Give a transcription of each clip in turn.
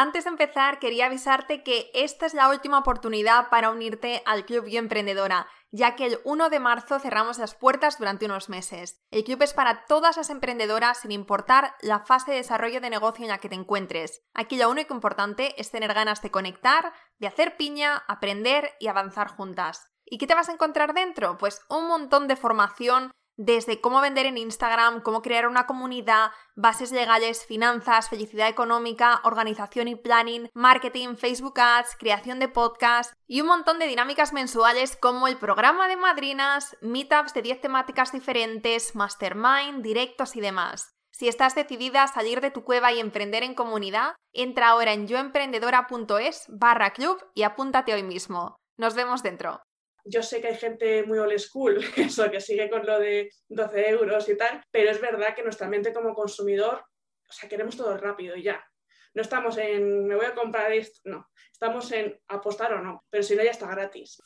Antes de empezar, quería avisarte que esta es la última oportunidad para unirte al Club Yo Emprendedora, ya que el 1 de marzo cerramos las puertas durante unos meses. El club es para todas las emprendedoras sin importar la fase de desarrollo de negocio en la que te encuentres. Aquí lo único importante es tener ganas de conectar, de hacer piña, aprender y avanzar juntas. ¿Y qué te vas a encontrar dentro? Pues un montón de formación desde cómo vender en Instagram, cómo crear una comunidad, bases legales, finanzas, felicidad económica, organización y planning, marketing, Facebook Ads, creación de podcast y un montón de dinámicas mensuales como el programa de madrinas, meetups de 10 temáticas diferentes, mastermind, directos y demás. Si estás decidida a salir de tu cueva y emprender en comunidad, entra ahora en yoemprendedora.es barra club y apúntate hoy mismo. Nos vemos dentro yo sé que hay gente muy old school, eso, que sigue con lo de 12 euros y tal, pero es verdad que nuestra mente como consumidor, o sea, queremos todo rápido y ya. No estamos en, me voy a comprar esto, no. Estamos en apostar o no, pero si no, ya está gratis.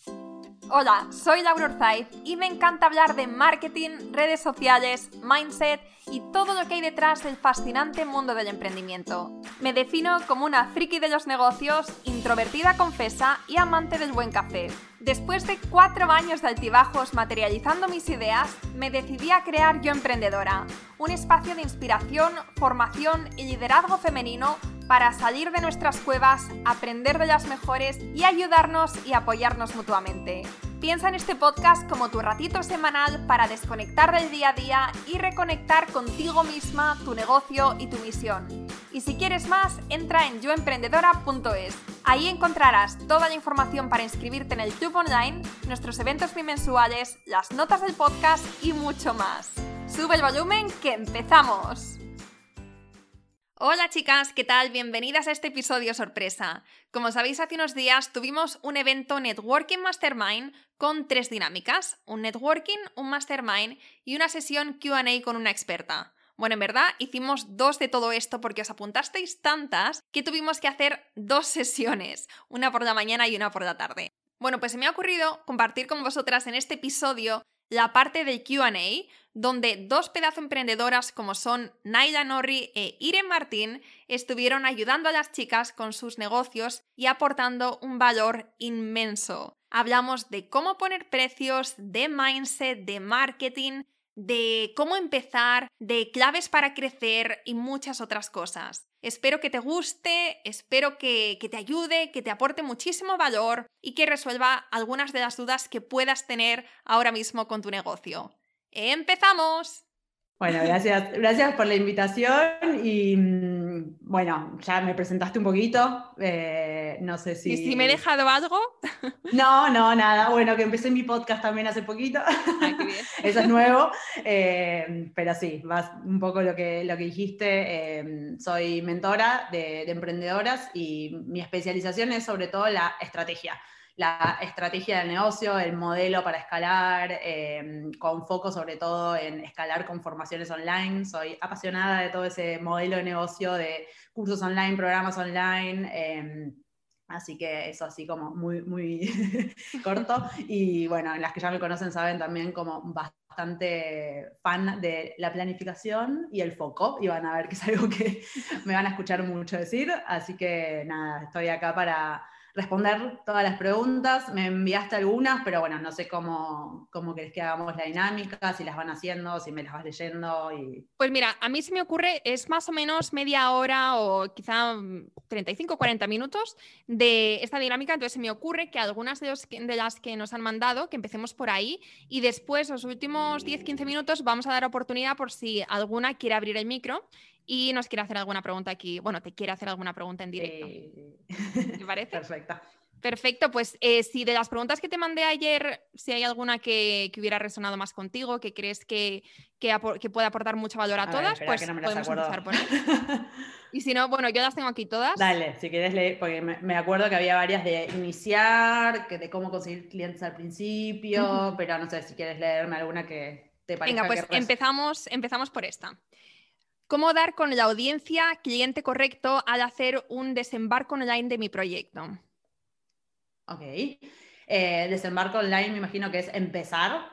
Hola, soy Laura Orzaiz y me encanta hablar de marketing, redes sociales, mindset y todo lo que hay detrás del fascinante mundo del emprendimiento. Me defino como una friki de los negocios, introvertida confesa y amante del buen café. Después de cuatro años de altibajos materializando mis ideas, me decidí a crear Yo Emprendedora, un espacio de inspiración, formación y liderazgo femenino para salir de nuestras cuevas, aprender de las mejores y ayudarnos y apoyarnos mutuamente. Piensa en este podcast como tu ratito semanal para desconectar del día a día y reconectar contigo misma, tu negocio y tu misión. Y si quieres más, entra en yoemprendedora.es. Ahí encontrarás toda la información para inscribirte en el club online, nuestros eventos bimensuales, las notas del podcast y mucho más. Sube el volumen que empezamos. Hola chicas, ¿qué tal? Bienvenidas a este episodio sorpresa. Como sabéis, hace unos días tuvimos un evento Networking Mastermind con tres dinámicas, un networking, un mastermind y una sesión QA con una experta. Bueno, en verdad hicimos dos de todo esto porque os apuntasteis tantas que tuvimos que hacer dos sesiones, una por la mañana y una por la tarde. Bueno, pues se me ha ocurrido compartir con vosotras en este episodio la parte del QA, donde dos pedazo emprendedoras como son Naila Norri e Irene Martín estuvieron ayudando a las chicas con sus negocios y aportando un valor inmenso. Hablamos de cómo poner precios, de mindset, de marketing, de cómo empezar, de claves para crecer y muchas otras cosas. Espero que te guste, espero que, te ayude, que te aporte muchísimo valor y que resuelva algunas de las dudas que puedas tener ahora mismo con tu negocio. ¡Empezamos! Bueno, gracias, gracias por la invitación y mm, bueno, ya me presentaste un poquito, eh, no sé si... ¿Y si me he dejado algo? No, no, nada, bueno, que empecé mi podcast también hace poquito, eso es nuevo, eh, pero sí, vas un poco lo que, lo que dijiste, eh, soy mentora de, de emprendedoras y mi especialización es sobre todo la estrategia la estrategia del negocio, el modelo para escalar, em, con foco sobre todo en escalar con formaciones online. Soy apasionada de todo ese modelo de negocio de cursos online, programas online. Em, así que eso así como muy, muy corto. Y bueno, las que ya me conocen saben también como bastante fan de la planificación y el foco. Y van a ver que es algo que me van a escuchar mucho decir. Así que nada, estoy acá para responder todas las preguntas. Me enviaste algunas, pero bueno, no sé cómo, cómo querés que hagamos la dinámica, si las van haciendo, si me las vas leyendo. Y... Pues mira, a mí se me ocurre, es más o menos media hora o quizá 35 o 40 minutos de esta dinámica, entonces se me ocurre que algunas de, de las que nos han mandado, que empecemos por ahí y después los últimos 10-15 minutos vamos a dar oportunidad por si alguna quiere abrir el micro y nos quiere hacer alguna pregunta aquí. Bueno, te quiere hacer alguna pregunta en directo. ¿Te parece? Perfecto. Perfecto, pues eh, si de las preguntas que te mandé ayer, si hay alguna que, hubiera resonado más contigo, que crees que, que, puede aportar mucho valor a, todas, pues podemos empezar por ahí. y si no, bueno, yo las tengo aquí todas. Dale, si quieres leer, porque me, acuerdo que había varias de iniciar, que de cómo conseguir clientes al principio, pero no sé si quieres leerme alguna que te parezca. Venga, pues empezamos, empezamos por esta. ¿Cómo dar con la audiencia cliente correcto al hacer un desembarco online de mi proyecto? Ok. Eh, desembarco online me imagino que es empezar.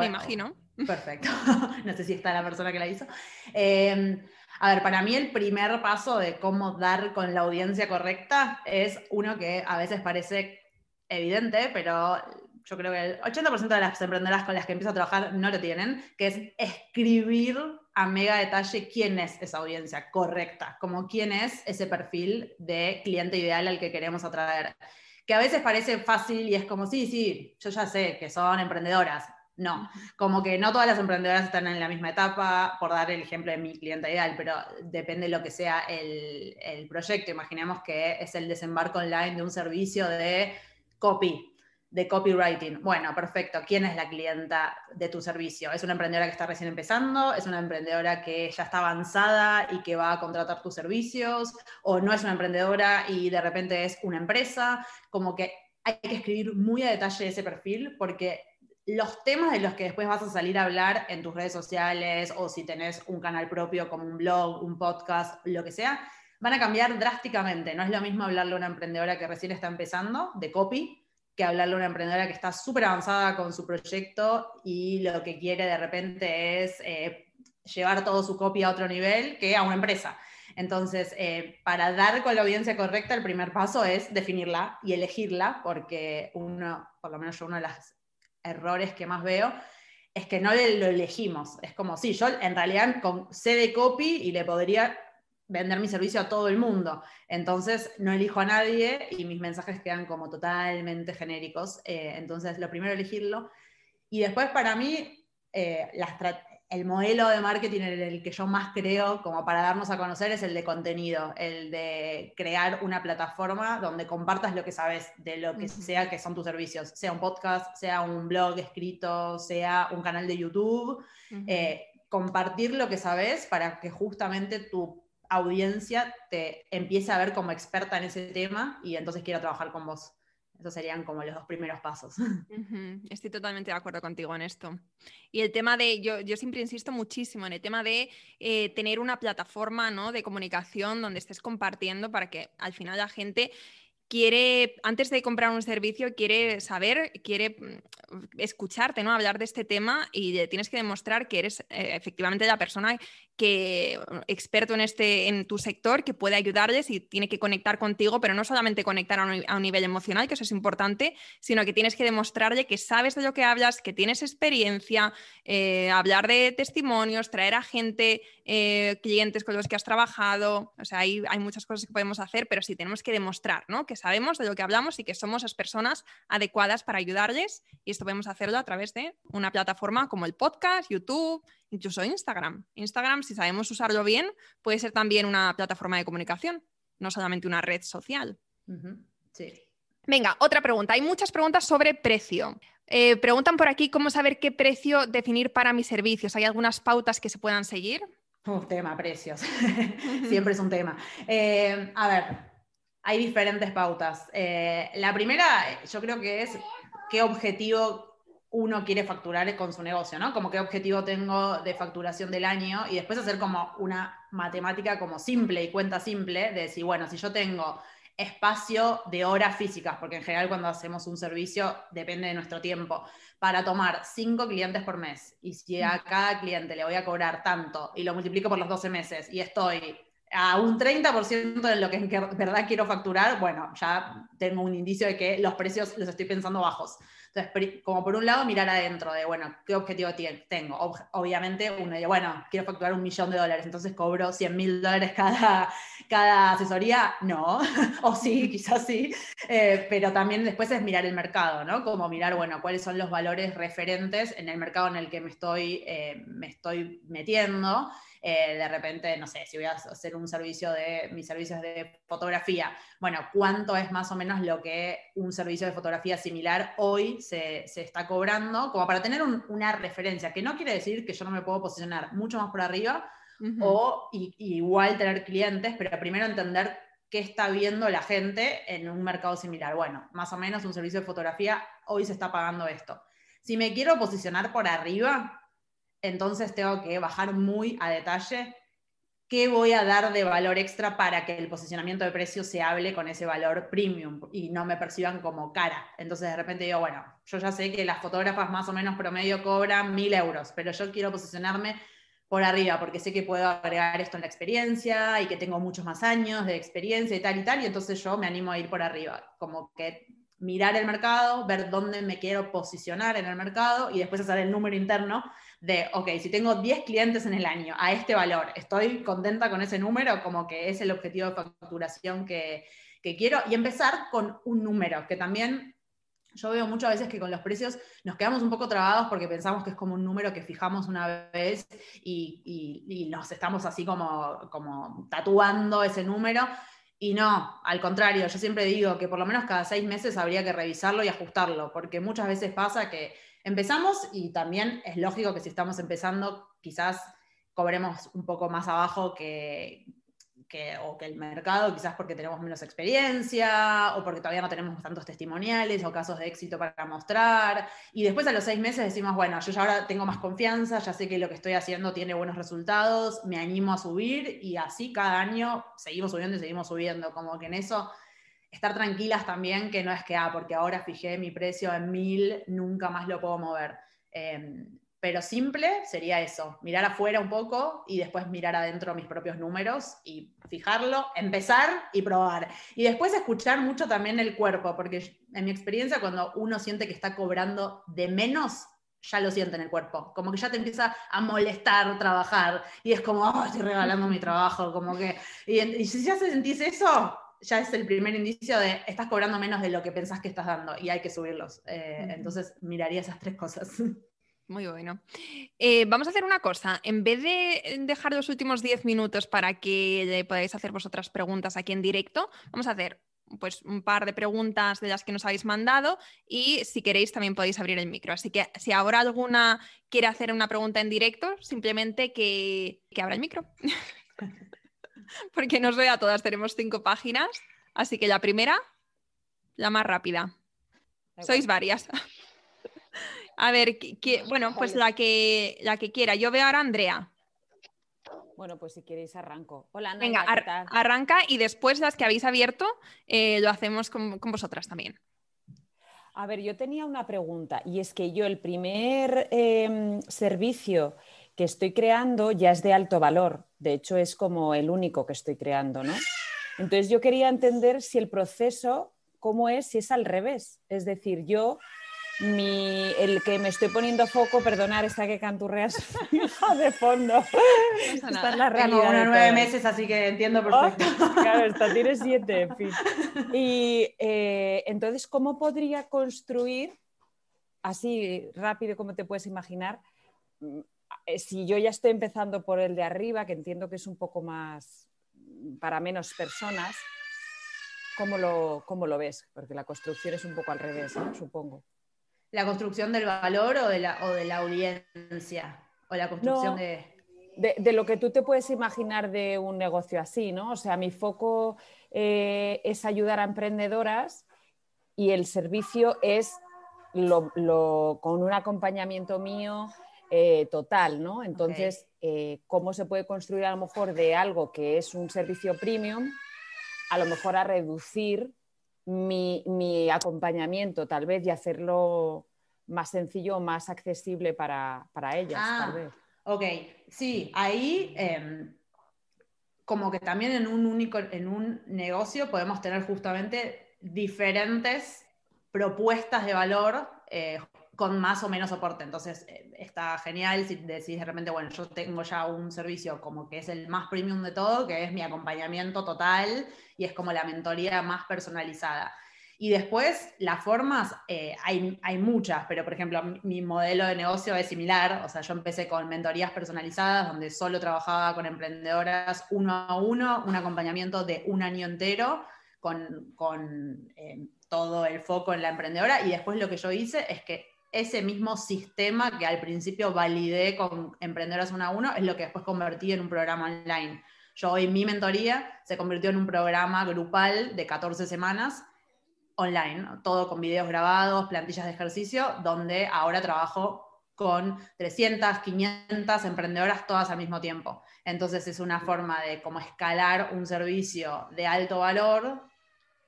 me imagino. Perfecto. no sé si está la persona que la hizo. Em, A ver, para mí el primer paso de cómo dar con la audiencia correcta es uno que a veces parece evidente, pero yo creo que el 80% de las emprendedoras con las que empiezo a trabajar no lo tienen, que es escribir a mega detalle quién es esa audiencia correcta, como quién es ese perfil de cliente ideal al que queremos atraer. Que a veces parece fácil y es como, sí, sí, yo ya sé que son emprendedoras. No, como que no todas las emprendedoras están en la misma etapa, por dar el ejemplo de mi cliente ideal, pero depende de lo que sea el, el proyecto. Imaginemos que es el desembarco online de un servicio de copy, de copywriting. Bueno, perfecto. ¿Quién es la clienta de tu servicio? ¿Es una emprendedora que está recién empezando? ¿Es una emprendedora que ya está avanzada y que va a contratar tus servicios? ¿O no es una emprendedora y de repente es una empresa? Como que hay que escribir muy a detalle ese perfil porque los temas de los que después vas a salir a hablar en tus redes sociales o si tenés un canal propio como un blog, un podcast, lo que sea, van a cambiar drásticamente. No es lo mismo hablarle a una emprendedora que recién está empezando de copy que hablarle a una emprendedora que está súper avanzada con su proyecto y lo que quiere de repente es eh, llevar todo su copia a otro nivel que a una empresa. Entonces, eh, para dar con la audiencia correcta, el primer paso es definirla y elegirla, porque uno, por lo menos yo uno de los errores que más veo, es que no lo elegimos. Es como, sí, yo en realidad con, sé de copy y le podría vender mi servicio a todo el mundo. Entonces no elijo a nadie y mis mensajes quedan como totalmente genéricos. Eh, entonces lo primero elegirlo. Y después para mí eh, el modelo de marketing en el que yo más creo como para darnos a conocer es el de contenido, el de crear una plataforma donde compartas lo que sabes de lo que sea que son tus servicios, sea un podcast, sea un blog escrito, sea un canal de YouTube. Eh, compartir lo que sabes para que justamente tu audiencia te empiece a ver como experta en ese tema y entonces quiera trabajar con vos. Esos serían como los dos primeros pasos. Estoy totalmente de acuerdo contigo en esto. Y el tema de, yo, yo siempre insisto muchísimo en el tema de eh, tener una plataforma ¿no? de comunicación donde estés compartiendo para que al final la gente quiere, antes de comprar un servicio, quiere saber, quiere mm, escucharte, ¿no? Hablar de este tema y tienes que demostrar que eres eh, efectivamente la persona que experto en este en tu sector que puede ayudarles y tiene que conectar contigo, pero no solamente conectar a un, nivel emocional, que eso es importante, sino que tienes que demostrarle que sabes de lo que hablas, que tienes experiencia, eh, hablar de testimonios, traer a gente, eh, clientes con los que has trabajado, o sea, hay, hay muchas cosas que podemos hacer, pero sí tenemos que demostrar, ¿no? Que sabemos de lo que hablamos y que somos las personas adecuadas para ayudarles y esto podemos hacerlo a través de una plataforma como el podcast, YouTube, incluso Instagram. Instagram, si sabemos usarlo bien, puede ser también una plataforma de comunicación, no solamente una red social. Sí. Venga, otra pregunta. Hay muchas preguntas sobre precio. Eh, preguntan por aquí cómo saber qué precio definir para mis servicios. ¿Hay algunas pautas que se puedan seguir? Un tema, precios. Siempre es un tema. Eh, a ver, hay diferentes pautas. Eh, la primera, yo creo que es qué objetivo uno quiere facturar con su negocio, ¿no? Como qué objetivo tengo de facturación del año y después hacer como una matemática como simple y cuenta simple de decir, bueno, si yo tengo espacio de horas físicas, porque en general cuando hacemos un servicio depende de nuestro tiempo, para tomar cinco clientes por mes y si a cada cliente le voy a cobrar tanto y lo multiplico por los 12 meses y estoy a un 30% de lo que en verdad quiero facturar, bueno, ya tengo un indicio de que los precios los estoy pensando bajos. Entonces, como por un lado, mirar adentro de, bueno, ¿qué objetivo tengo? obviamente, uno dice, bueno, quiero facturar un millón de dólares, entonces cobro 100 mil dólares cada, cada asesoría. No, o sí, quizás sí, eh, pero también después es mirar el mercado, ¿no? Como mirar, bueno, cuáles son los valores referentes en el mercado en el que me estoy, eh, me estoy metiendo eh, de repente, no sé, si voy a hacer un servicio de mis servicios de fotografía, bueno, ¿cuánto es más o menos lo que un servicio de fotografía similar hoy se, está cobrando? Como para tener una referencia, que no quiere decir que yo no me puedo posicionar mucho más por arriba o igual tener clientes, pero primero entender qué está viendo la gente en un mercado similar. Bueno, más o menos un servicio de fotografía hoy se está pagando esto. Si me quiero posicionar por arriba, entonces tengo que bajar muy a detalle qué voy a dar de valor extra para que el posicionamiento de precio se hable con ese valor premium y no me perciban como cara. Entonces de repente digo, bueno, yo ya sé que las fotógrafas más o menos promedio cobran mil euros, pero yo quiero posicionarme por arriba, porque sé que puedo agregar esto en la experiencia y que tengo muchos más años de experiencia y tal y tal, y entonces yo me animo a ir por arriba, como que mirar el mercado, ver dónde me quiero posicionar en el mercado y después hacer el número interno de, ok, si tengo 10 clientes en el año a este valor, ¿estoy contenta con ese número? Como que es el objetivo de facturación que, que quiero y empezar con un número, que también yo veo muchas veces que con los precios nos quedamos un poco trabados porque pensamos que es como un número que fijamos una vez y, y, nos estamos así como, como tatuando ese número. Y no, al contrario, yo siempre digo que por lo menos cada seis meses habría que revisarlo y ajustarlo, porque muchas veces pasa que empezamos y también es lógico que si estamos empezando quizás cobremos un poco más abajo que, o que el mercado, quizás porque tenemos menos experiencia, o porque todavía no tenemos tantos testimoniales o casos de éxito para mostrar. Y después a los seis meses decimos, bueno, yo ya ahora tengo más confianza, ya sé que lo que estoy haciendo tiene buenos resultados, me animo a subir y así cada año seguimos subiendo y seguimos subiendo. Como que en eso estar tranquilas también, que no es que, ah, porque ahora fijé mi precio en mil, nunca más lo puedo mover. Em, pero simple sería eso, mirar afuera un poco y después mirar adentro mis propios números y fijarlo, empezar y probar. Y después escuchar mucho también el cuerpo, porque en mi experiencia cuando uno siente que está cobrando de menos, ya lo siente en el cuerpo, como que ya te empieza a molestar trabajar y es como, oh, estoy regalando mi trabajo, como que, y, si ya se sentís eso, ya es el primer indicio de estás cobrando menos de lo que pensás que estás dando y hay que subirlos. Eh, entonces miraría esas tres cosas. Muy bueno. Eh, vamos a hacer una cosa. En vez de dejar los últimos 10 minutos para que podáis hacer vosotras preguntas aquí en directo, vamos a hacer pues un par de preguntas de las que nos habéis mandado y si queréis también podéis abrir el micro. Así que si ahora alguna quiere hacer una pregunta en directo, simplemente que, que abra el micro. Porque nos vea a todas, tenemos cinco páginas. Así que la primera, la más rápida. Sois varias. A ver, bueno, pues la que, la que quiera. Yo veo ahora a Andrea. Bueno, pues si queréis arranco. Hola, Andrea. Venga, arranca y después las que habéis abierto eh, lo hacemos con, vosotras también. A ver, yo tenía una pregunta y es que yo el primer em, servicio que estoy creando ya es de alto valor. De hecho, es como el único que estoy creando, ¿no? Entonces yo quería entender si el proceso, cómo es, si es al revés. Es decir, yo mi, el que me estoy poniendo foco, perdonar, está que canturreas de fondo. No Esta es la realidad. Tengo una nueve meses, así que entiendo oh, perfecto. claro, esta tiene siete, en fin. Y eh, entonces, ¿cómo podría construir, así rápido como te puedes imaginar, si yo ya estoy empezando por el de arriba, que entiendo que es un poco más para menos personas, ¿cómo lo, cómo lo ves? Porque la construcción es un poco al revés, supongo la construcción del valor o de la, o de la audiencia, o la construcción de... de... lo que tú te puedes imaginar de un negocio así, ¿no? O sea, mi foco eh, es ayudar a emprendedoras y el servicio es lo, con un acompañamiento mío eh, total, ¿no? Entonces, eh, ¿cómo se puede construir a lo mejor de algo que es un servicio premium, a lo mejor a reducir mi, acompañamiento, tal vez, y hacerlo más sencillo, más accesible para, ellas, tal ah, vez. Ok, sí, ahí em, como que también en un único, en un negocio podemos tener justamente diferentes propuestas de valor eh, con más o menos soporte. Entonces, eh, está genial si decís de repente, bueno, yo tengo ya un servicio como que es el más premium de todo, que es mi acompañamiento total y es como la mentoría más personalizada. Y después, las formas, eh, hay, hay, muchas, pero por ejemplo, mi modelo de negocio es similar. O sea, yo empecé con mentorías personalizadas, donde solo trabajaba con emprendedoras uno a uno, un acompañamiento de un año entero, con, con eh, todo el foco en la emprendedora. Y después lo que yo hice es que ese mismo sistema que al principio validé con emprendedoras uno a uno, es lo que después convertí en un programa online. Yo hoy mi mentoría se convirtió en un programa grupal de 14 semanas online, todo con videos grabados, plantillas de ejercicio, donde ahora trabajo con 300, 500 emprendedoras todas al mismo tiempo. Entonces es una forma de como escalar un servicio de alto valor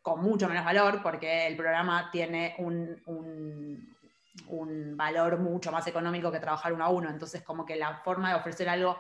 con mucho menos valor, porque el programa tiene un, un valor mucho más económico que trabajar uno a uno. Entonces, como que la forma de ofrecer algo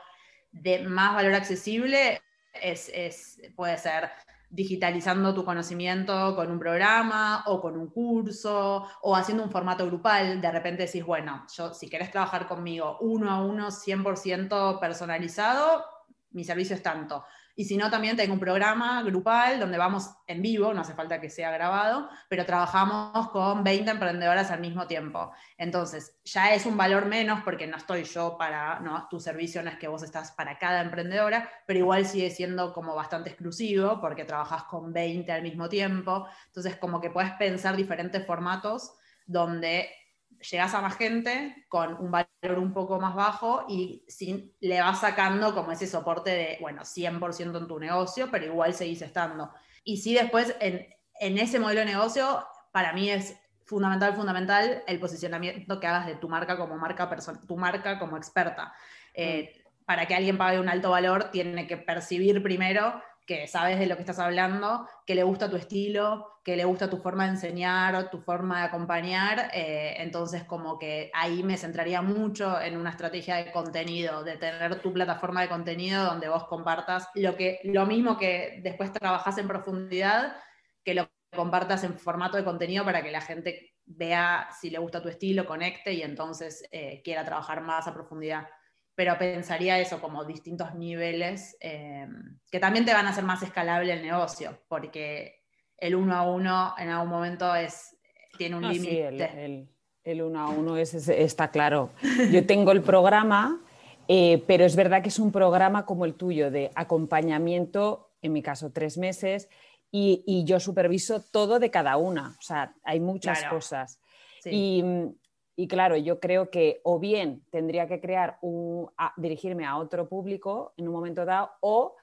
de más valor accesible es, es, puede ser digitalizando tu conocimiento con un programa o con un curso o haciendo un formato grupal, de repente decís, bueno, yo si querés trabajar conmigo uno a uno, 100% personalizado, mi servicio es tanto. Y si no, también tengo un programa grupal donde vamos en vivo, no hace falta que sea grabado, pero trabajamos con 20 emprendedoras al mismo tiempo. Entonces, ya es un valor menos porque no estoy yo para, no, tu servicio no es que vos estás para cada emprendedora, pero igual sigue siendo como bastante exclusivo porque trabajas con 20 al mismo tiempo. Entonces, como que puedes pensar diferentes formatos donde llegas a más gente con un valor un poco más bajo y sin, le vas sacando como ese soporte de, bueno, 100% en tu negocio, pero igual seguís estando. Y sí, después en, en ese modelo de negocio, para mí es fundamental, fundamental el posicionamiento que hagas de tu marca como marca, tu marca como experta. Eh, mm. Para que alguien pague un alto valor, tiene que percibir primero que sabes de lo que estás hablando, que le gusta tu estilo, que le gusta tu forma de enseñar, tu forma de acompañar. Eh, entonces, como que ahí me centraría mucho en una estrategia de contenido, de tener tu plataforma de contenido donde vos compartas lo, que, lo mismo que después trabajas en profundidad, que lo compartas en formato de contenido para que la gente vea si le gusta tu estilo, conecte y entonces eh, quiera trabajar más a profundidad pero pensaría eso como distintos niveles eh, que también te van a hacer más escalable el negocio, porque el uno a uno en algún momento es, tiene un límite. el, uno a uno es, está claro. Yo tengo el programa, eh, pero es verdad que es un programa como el tuyo de acompañamiento, en mi caso tres meses, y, yo superviso todo de cada una. O sea, hay muchas cosas. Y, y claro, yo creo que o bien tendría que crear un, dirigirme a otro público en un momento dado, o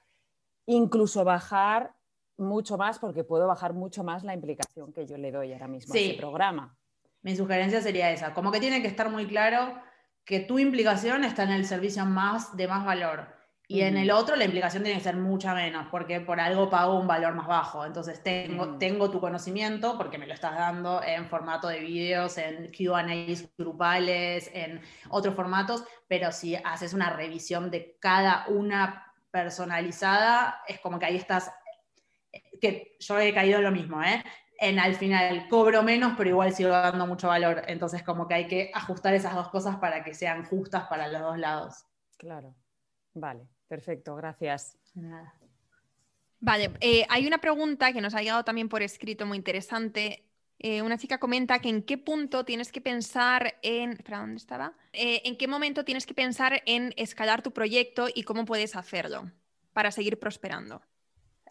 incluso bajar mucho más, porque puedo bajar mucho más la implicación que yo le doy ahora mismo a ese programa. Mi sugerencia sería esa, como que tiene que estar muy claro que tu implicación está en el servicio más de más valor y en el otro la implicación tiene que ser mucha menos, porque por algo pago un valor más bajo. Entonces tengo, tengo tu conocimiento, porque me lo estás dando en formato de vídeos, en QAs grupales, en otros formatos, pero si haces una revisión de cada una personalizada, es como que ahí estás, que yo he caído en lo mismo, ¿eh? En al final cobro menos, pero igual sigo dando mucho valor. Entonces como que hay que ajustar esas dos cosas para que sean justas para los dos lados. Claro, vale. Perfecto, gracias. Vale, eh, hay una pregunta que nos ha llegado también por escrito muy interesante. Eh, una chica comenta que en qué punto tienes que pensar en. Espera, ¿dónde estaba? Eh, ¿En qué momento tienes que pensar en escalar tu proyecto y cómo puedes hacerlo para seguir prosperando?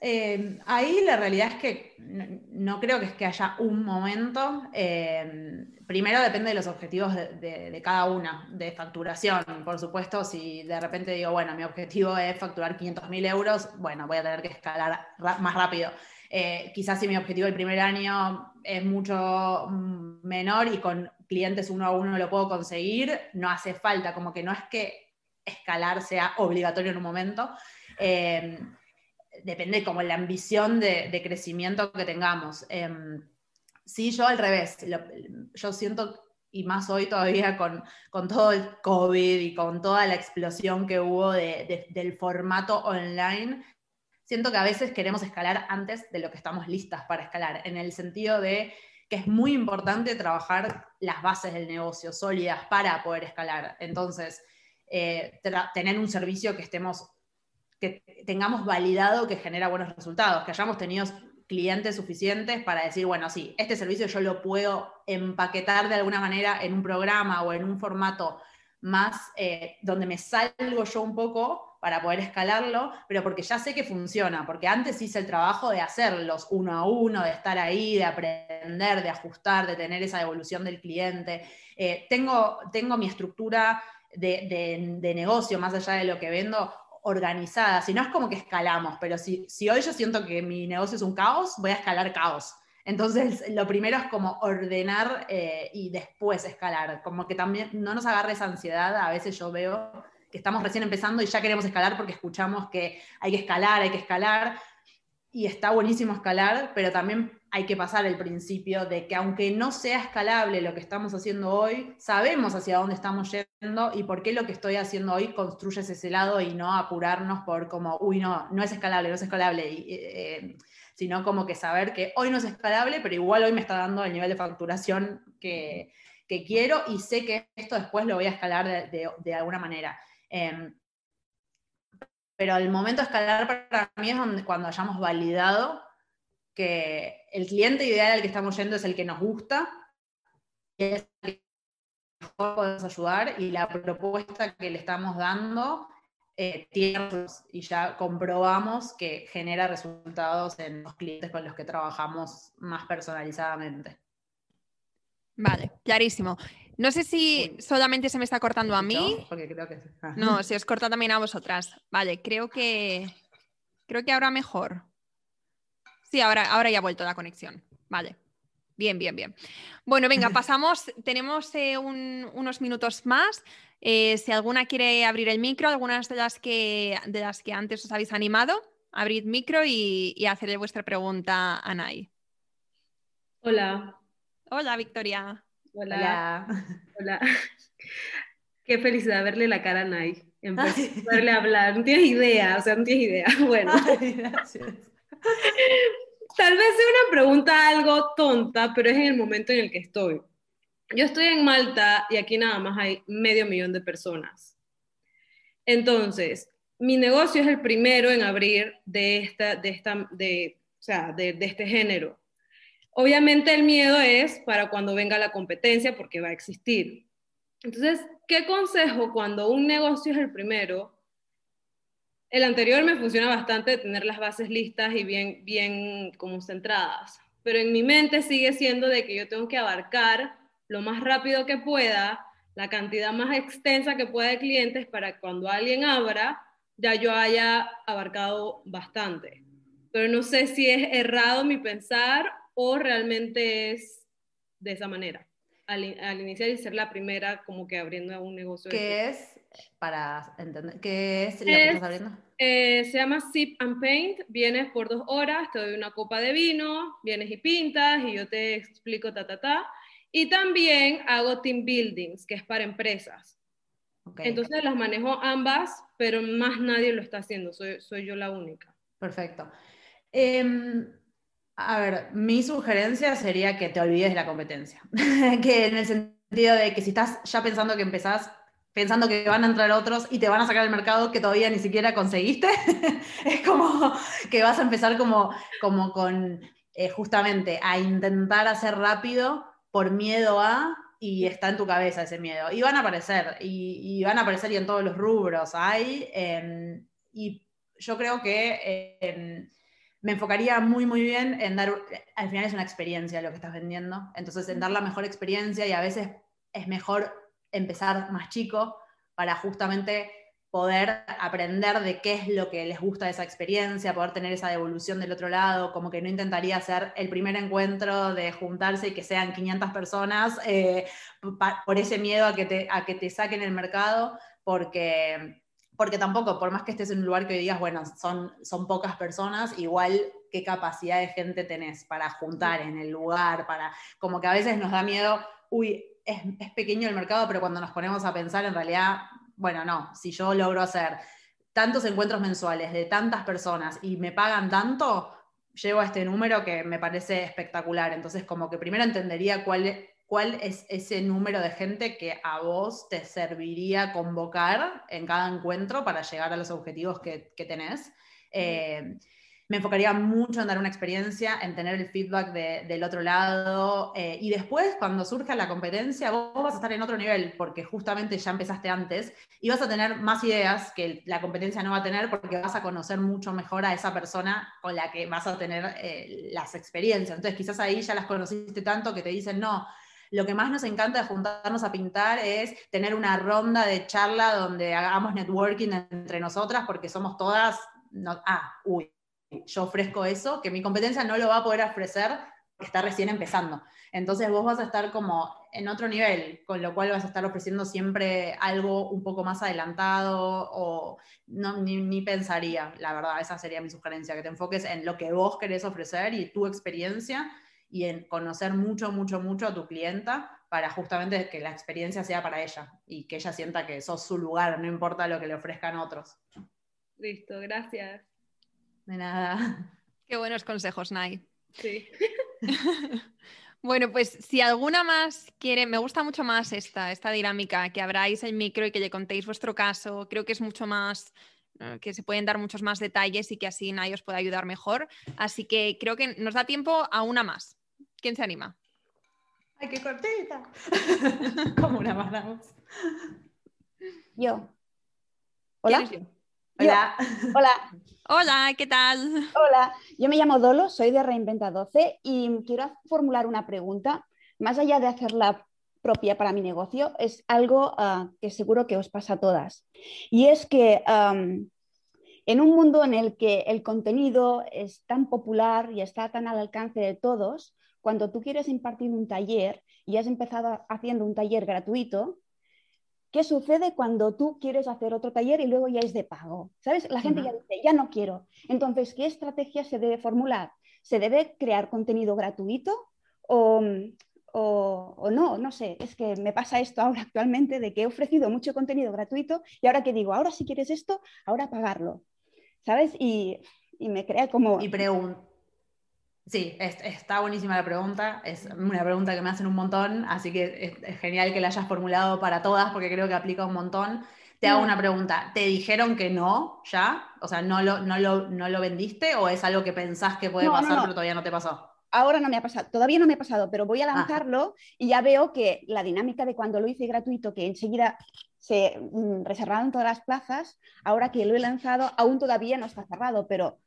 Eh, ahí la realidad es que no, creo que, es que haya un momento. Eh, primero depende de los objetivos de, cada una, de facturación. Por supuesto, si de repente digo, bueno, mi objetivo es facturar 500.000 euros, bueno, voy a tener que escalar más rápido. Eh, quizás si mi objetivo el primer año es mucho menor y con clientes uno a uno lo puedo conseguir, no hace falta, como que no es que escalar sea obligatorio en un momento depende como la ambición de, crecimiento que tengamos. Em, sí, yo al revés, yo siento, y más hoy todavía con, todo el COVID y con toda la explosión que hubo del formato online, siento que a veces queremos escalar antes de lo que estamos listas para escalar, en el sentido de que es muy importante trabajar las bases del negocio sólidas para poder escalar. Entonces, eh, tener un servicio que estemos que tengamos validado que genera buenos resultados, que hayamos tenido clientes suficientes para decir, bueno, sí, este servicio yo lo puedo empaquetar de alguna manera en un programa o en un formato más eh, donde me salgo yo un poco para poder escalarlo, pero porque ya sé que funciona, porque antes hice el trabajo de hacerlos uno a uno, de estar ahí, de aprender, de ajustar, de tener esa evolución del cliente. Eh, tengo, tengo mi estructura de, de, negocio, más allá de lo que vendo, organizada, si no es como que escalamos, pero si, si hoy yo siento que mi negocio es un caos, voy a escalar caos. Entonces, lo primero es como ordenar eh, y después escalar, como que también no nos agarre esa ansiedad, a veces yo veo que estamos recién empezando y ya queremos escalar porque escuchamos que hay que escalar, hay que escalar, y está buenísimo escalar, pero también hay que pasar el principio de que aunque no sea escalable lo que estamos haciendo hoy, sabemos hacia dónde estamos yendo y por qué lo que estoy haciendo hoy construye ese lado y no apurarnos por como, uy, no, no es escalable, no es escalable, eh, sino como que saber que hoy no es escalable, pero igual hoy me está dando el nivel de facturación que, quiero y sé que esto después lo voy a escalar de, alguna manera. Em, pero el momento de escalar para mí es cuando hayamos validado que el cliente ideal al que estamos yendo es el que nos gusta, y es el que mejor podemos ayudar, y la propuesta que le estamos dando eh, tiene y ya comprobamos que genera resultados en los clientes con los que trabajamos más personalizadamente. Vale, clarísimo. No sé si solamente se me está cortando a mí. Ah. No, se os corta también a vosotras. Vale, creo que creo que ahora mejor. Sí, ahora, ahora ya ha vuelto la conexión. Vale. Bien, bien, bien. Bueno, venga, pasamos. Tenemos eh, unos minutos más. Eh, si alguna quiere abrir el micro, algunas de las que, de las que antes os habéis animado, abrid micro y, y hacerle vuestra pregunta a Nay. Hola. Hola, Victoria. Hola. Hola. Qué felicidad verle la cara a Nay. verle hablar. No tienes idea, o sea, no tienes idea. Bueno. Tal vez sea una pregunta algo tonta, pero es en el momento en el que estoy. Yo estoy en Malta y aquí nada más hay medio millón de personas. Entonces, mi negocio es el primero en abrir de, esta, de, esta, de, o sea, de, este género. Obviamente el miedo es para cuando venga la competencia porque va a existir. Entonces, ¿qué consejo cuando un negocio es el primero? El anterior me funciona bastante tener las bases listas y bien, bien como centradas, pero en mi mente sigue siendo de que yo tengo que abarcar lo más rápido que pueda, la cantidad más extensa que pueda de clientes para cuando alguien abra, ya yo haya abarcado bastante. Pero no sé si es errado mi pensar o realmente es de esa manera, al, iniciar y ser la primera como que abriendo un negocio. ¿Qué es, para entender, qué es lo que estás abriendo? Eh, se llama Sip and Paint, vienes por dos horas, te doy una copa de vino, vienes y pintas y yo te explico ta, ta, ta. Y también hago team buildings, que es para empresas. Entonces las manejo ambas, pero más nadie lo está haciendo, soy, soy yo la única. Perfecto. Em, a ver, mi sugerencia sería que te olvides de la competencia. que en el sentido de que si estás ya pensando que empezás, pensando que van a entrar otros y te van a sacar el mercado que todavía ni siquiera conseguiste, es como que vas a empezar como, como con eh, justamente a intentar hacer rápido por miedo a, y está en tu cabeza ese miedo. Y van a aparecer, y, van a aparecer y en todos los rubros hay. Em, y yo creo que em, me enfocaría muy, muy bien en dar, al final es una experiencia lo que estás vendiendo, entonces en dar la mejor experiencia y a veces es mejor empezar más chico para justamente poder aprender de qué es lo que les gusta de esa experiencia, poder tener esa devolución del otro lado, como que no intentaría hacer el primer encuentro de juntarse y que sean 500 personas eh, por ese miedo a que, te, a que te saquen el mercado, porque porque tampoco, por más que estés en un lugar que digas, bueno, son, son pocas personas, igual qué capacidad de gente tenés para juntar en el lugar, para, como que a veces nos da miedo, uy, es, es pequeño el mercado, pero cuando nos ponemos a pensar, en realidad, bueno, no, si yo logro hacer tantos encuentros mensuales de tantas personas y me pagan tanto, llego a este número que me parece espectacular. Entonces, como que primero entendería cuál es cuál es ese número de gente que a vos te serviría convocar en cada encuentro para llegar a los objetivos que, tenés. Eh, me enfocaría mucho en dar una experiencia, en tener el feedback del otro lado eh, y después cuando surja la competencia vos vas a estar en otro nivel porque justamente ya empezaste antes y vas a tener más ideas que la competencia no va a tener porque vas a conocer mucho mejor a esa persona con la que vas a tener eh, las experiencias. Entonces quizás ahí ya las conociste tanto que te dicen, no, lo que más nos encanta de juntarnos a pintar es tener una ronda de charla donde hagamos networking entre nosotras porque somos todas, ah, uy, yo ofrezco eso, que mi competencia no lo va a poder ofrecer está recién empezando. Entonces vos vas a estar como en otro nivel, con lo cual vas a estar ofreciendo siempre algo un poco más adelantado o no, ni, ni, pensaría, la verdad, esa sería mi sugerencia, que te enfoques en lo que vos querés ofrecer y tu experiencia y en conocer mucho, mucho, mucho a tu clienta para justamente que la experiencia sea para ella y que ella sienta que sos su lugar, no importa lo que le ofrezcan otros. Listo, gracias. De nada. Qué buenos consejos, Nay. Sí. bueno, pues si alguna más quiere, me gusta mucho más esta, esta dinámica, que abráis el micro y que le contéis vuestro caso. Creo que es mucho más eh, que se pueden dar muchos más detalles y que así Nay os puede ayudar mejor. Así que creo que nos da tiempo a una más. ¿Quién se anima? ¡Ay, qué cortita! ¿Cómo una más Yo. ¿Hola? Hola. Hola. Hola, ¿qué tal? Hola, yo me llamo Dolo, soy de Reinventa 12 y quiero formular una pregunta. Más allá de hacerla propia para mi negocio, es algo uh, que seguro que os pasa a todas. Y es que um, en un mundo en el que el contenido es tan popular y está tan al alcance de todos, cuando tú quieres impartir un taller y has empezado haciendo un taller gratuito, ¿qué sucede cuando tú quieres hacer otro taller y luego ya es de pago? ¿Sabes? La gente ya dice, ya no quiero. Entonces, ¿qué estrategia se debe formular? ¿Se debe crear contenido gratuito o, o, no? No sé, es que me pasa esto ahora actualmente de que he ofrecido mucho contenido gratuito y ahora que digo, ahora si quieres esto, ahora pagarlo. ¿Sabes? Y, y me crea como... Y pregunto Sí, está buenísima la pregunta. Es una pregunta que me hacen un montón, así que es, genial que la hayas formulado para todas porque creo que aplica un montón. Te hago mm. una pregunta. ¿Te dijeron que no ya? O sea, ¿no lo, no lo, no lo vendiste o es algo que pensás que puede pasar pero todavía no te pasó? Ahora no me ha pasado, todavía no me ha pasado, pero voy a lanzarlo y ya veo que la dinámica de cuando lo hice gratuito, que enseguida se mm, reservaron todas las plazas, ahora que lo he lanzado, aún todavía no está cerrado, pero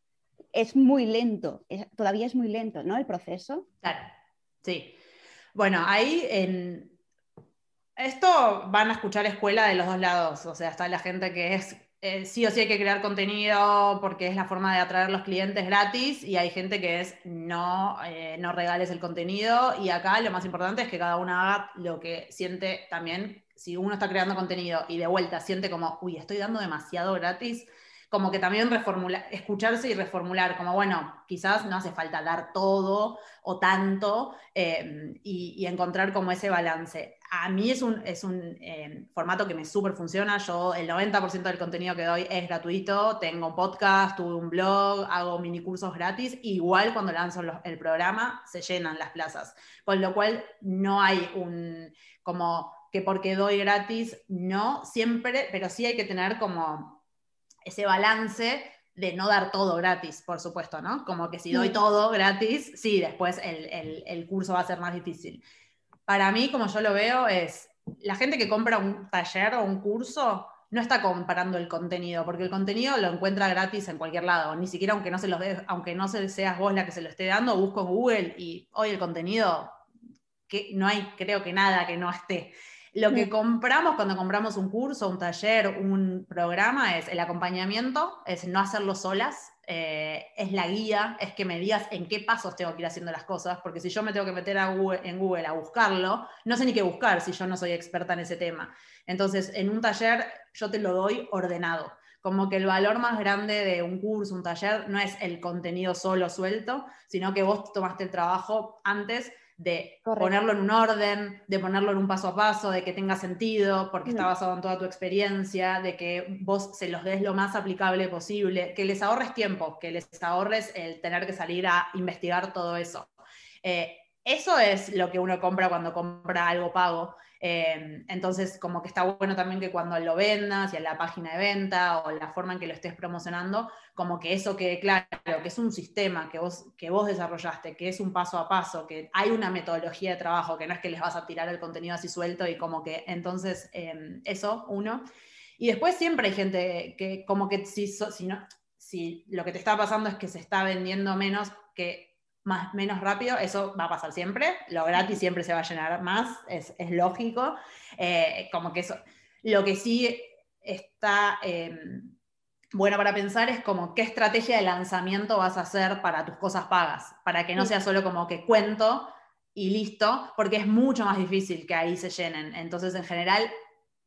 es muy lento, todavía es muy lento, ¿no? El proceso. Claro, sí. Bueno, ahí en... Esto van a escuchar escuela de los dos lados, o sea, está la gente que es eh, sí o sí hay que crear contenido porque es la forma de atraer los clientes gratis y hay gente que es no, eh, no regales el contenido y acá lo más importante es que cada uno haga lo que siente también, si uno está creando contenido y de vuelta siente como, uy, estoy dando demasiado gratis, como que también reformular, escucharse y reformular, como bueno, quizás no hace falta dar todo o tanto em, y, encontrar como ese balance. A mí es un, es un em, formato que me súper funciona, yo el 90% del contenido que doy es gratuito, tengo podcast, tuve un blog, hago mini cursos gratis, igual cuando lanzo el programa se llenan las plazas, con lo cual no hay un como que porque doy gratis, no, siempre, pero sí hay que tener como ese balance de no dar todo gratis, por supuesto, ¿no? Como que si doy mm. todo gratis, sí, después el, curso va a ser más difícil. Para mí, como yo lo veo, es la gente que compra un taller o un curso no está comparando el contenido, porque el contenido lo encuentra gratis en cualquier lado, ni siquiera aunque no se los aunque no seas vos la que se lo esté dando, busco en Google y hoy el contenido que no hay creo que nada que no esté. Lo que compramos cuando compramos un curso, un taller, un programa es el acompañamiento, es no hacerlo solas, eh, es la guía, es que me digas en qué pasos tengo que ir haciendo las cosas, porque si yo me tengo que meter a en Google a buscarlo, no sé ni qué buscar si yo no soy experta en ese tema. Entonces, en un taller yo te lo doy ordenado. Como que el valor más grande de un curso, un taller, no es el contenido solo suelto, sino que vos tomaste el trabajo antes de ponerlo en un orden, de ponerlo en un paso a paso, de que tenga sentido, porque está basado en toda tu experiencia, de que vos se los des lo más aplicable posible, que les ahorres tiempo, que les ahorres el tener que salir a investigar todo eso. Eh, eso es lo que uno compra cuando compra algo pago. Eh, entonces, como que está bueno también que cuando lo vendas, y en la página de venta o la forma en que lo estés promocionando, como que eso quede claro, que es un sistema que vos, que vos desarrollaste, que es un paso a paso, que hay una metodología de trabajo, que no es que les vas a tirar el contenido así suelto y como que entonces em, eso, uno. Y después siempre hay gente que como que si, si, no, si lo que te está pasando es que se está vendiendo menos, que más, menos rápido, eso va a pasar siempre, lo gratis siempre se va a llenar más, es, lógico, eh, como que eso, lo que sí está, em, bueno para pensar es como qué estrategia de lanzamiento vas a hacer para tus cosas pagas, para que no sea solo como que cuento y listo, porque es mucho más difícil que ahí se llenen. Entonces, en general,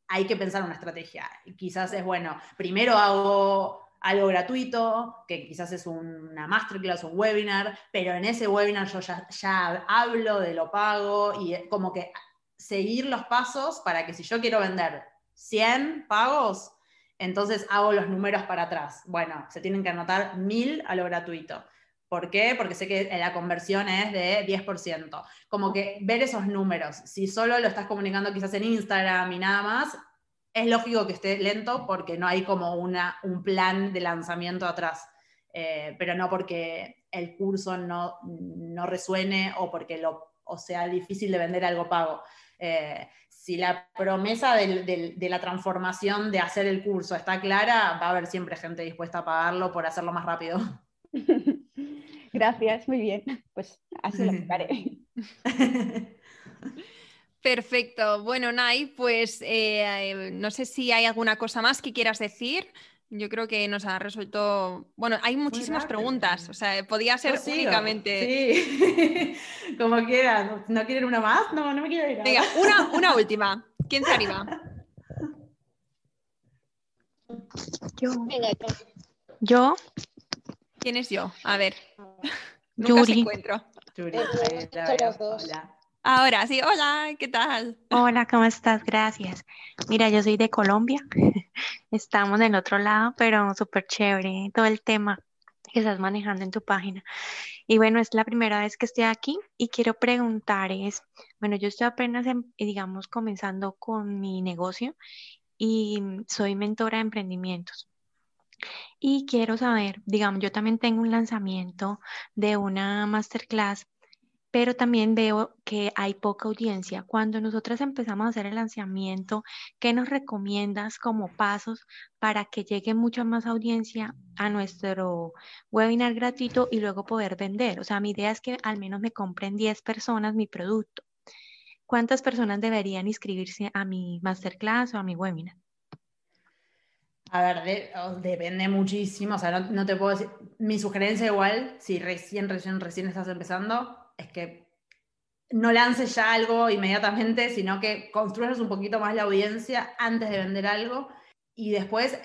hay que pensar una estrategia. Quizás es bueno, primero hago algo gratuito, que quizás es una masterclass, un webinar, pero en ese webinar yo ya, ya hablo de lo pago y como que seguir los pasos para que si yo quiero vender 100 pagos, entonces hago los números para atrás. Bueno, se tienen que anotar 1000 a lo gratuito. ¿Por qué? Porque sé que la conversión es de 10%. Como que ver esos números, si solo lo estás comunicando quizás en Instagram y nada más, es lógico que esté lento porque no hay como una, un plan de lanzamiento atrás. Eh, pero no porque el curso no, no resuene o porque lo, o sea difícil de vender algo pago. Eh, si la promesa de la transformación de hacer el curso está clara, va a haber siempre gente dispuesta a pagarlo por hacerlo más rápido. Gracias, muy bien. Pues así lo haré. Perfecto. Bueno, Nay, pues eh, no sé si hay alguna cosa más que quieras decir. Yo creo que nos ha resuelto. Bueno, hay muchísimas preguntas. O sea, podía ser únicamente. Sí, como quieran. ¿No quieren una más? No, no me quiero ir. Venga, una, una última. ¿Quién se anima? Yo. Yo. ¿Quién es yo? A ver. Nunca Yuri. encuentro. Yuri, Hola. Ahora sí, hola, ¿qué tal? Hola, ¿cómo estás? Gracias. Mira, yo soy de Colombia. Estamos del otro lado, pero súper chévere todo el tema que estás manejando en tu página. Y bueno, es la primera vez que estoy aquí y quiero preguntar es, bueno, yo estoy apenas, digamos, comenzando con mi negocio y soy mentora de emprendimientos. Y quiero saber, digamos, yo también tengo un lanzamiento de una masterclass, pero también veo que hay poca audiencia. Cuando nosotras empezamos a hacer el lanzamiento, ¿qué nos recomiendas como pasos para que llegue mucha más audiencia a nuestro webinar gratuito y luego poder vender? O sea, mi idea es que al menos me compren 10 personas mi producto. ¿Cuántas personas deberían inscribirse a mi masterclass o a mi webinar? A ver, depende muchísimo, o sea, no, te puedo decir, mi sugerencia igual, si recién, recién, recién estás empezando, es que no lances ya algo inmediatamente, sino que construyas un poquito más la audiencia antes de vender algo. Y después,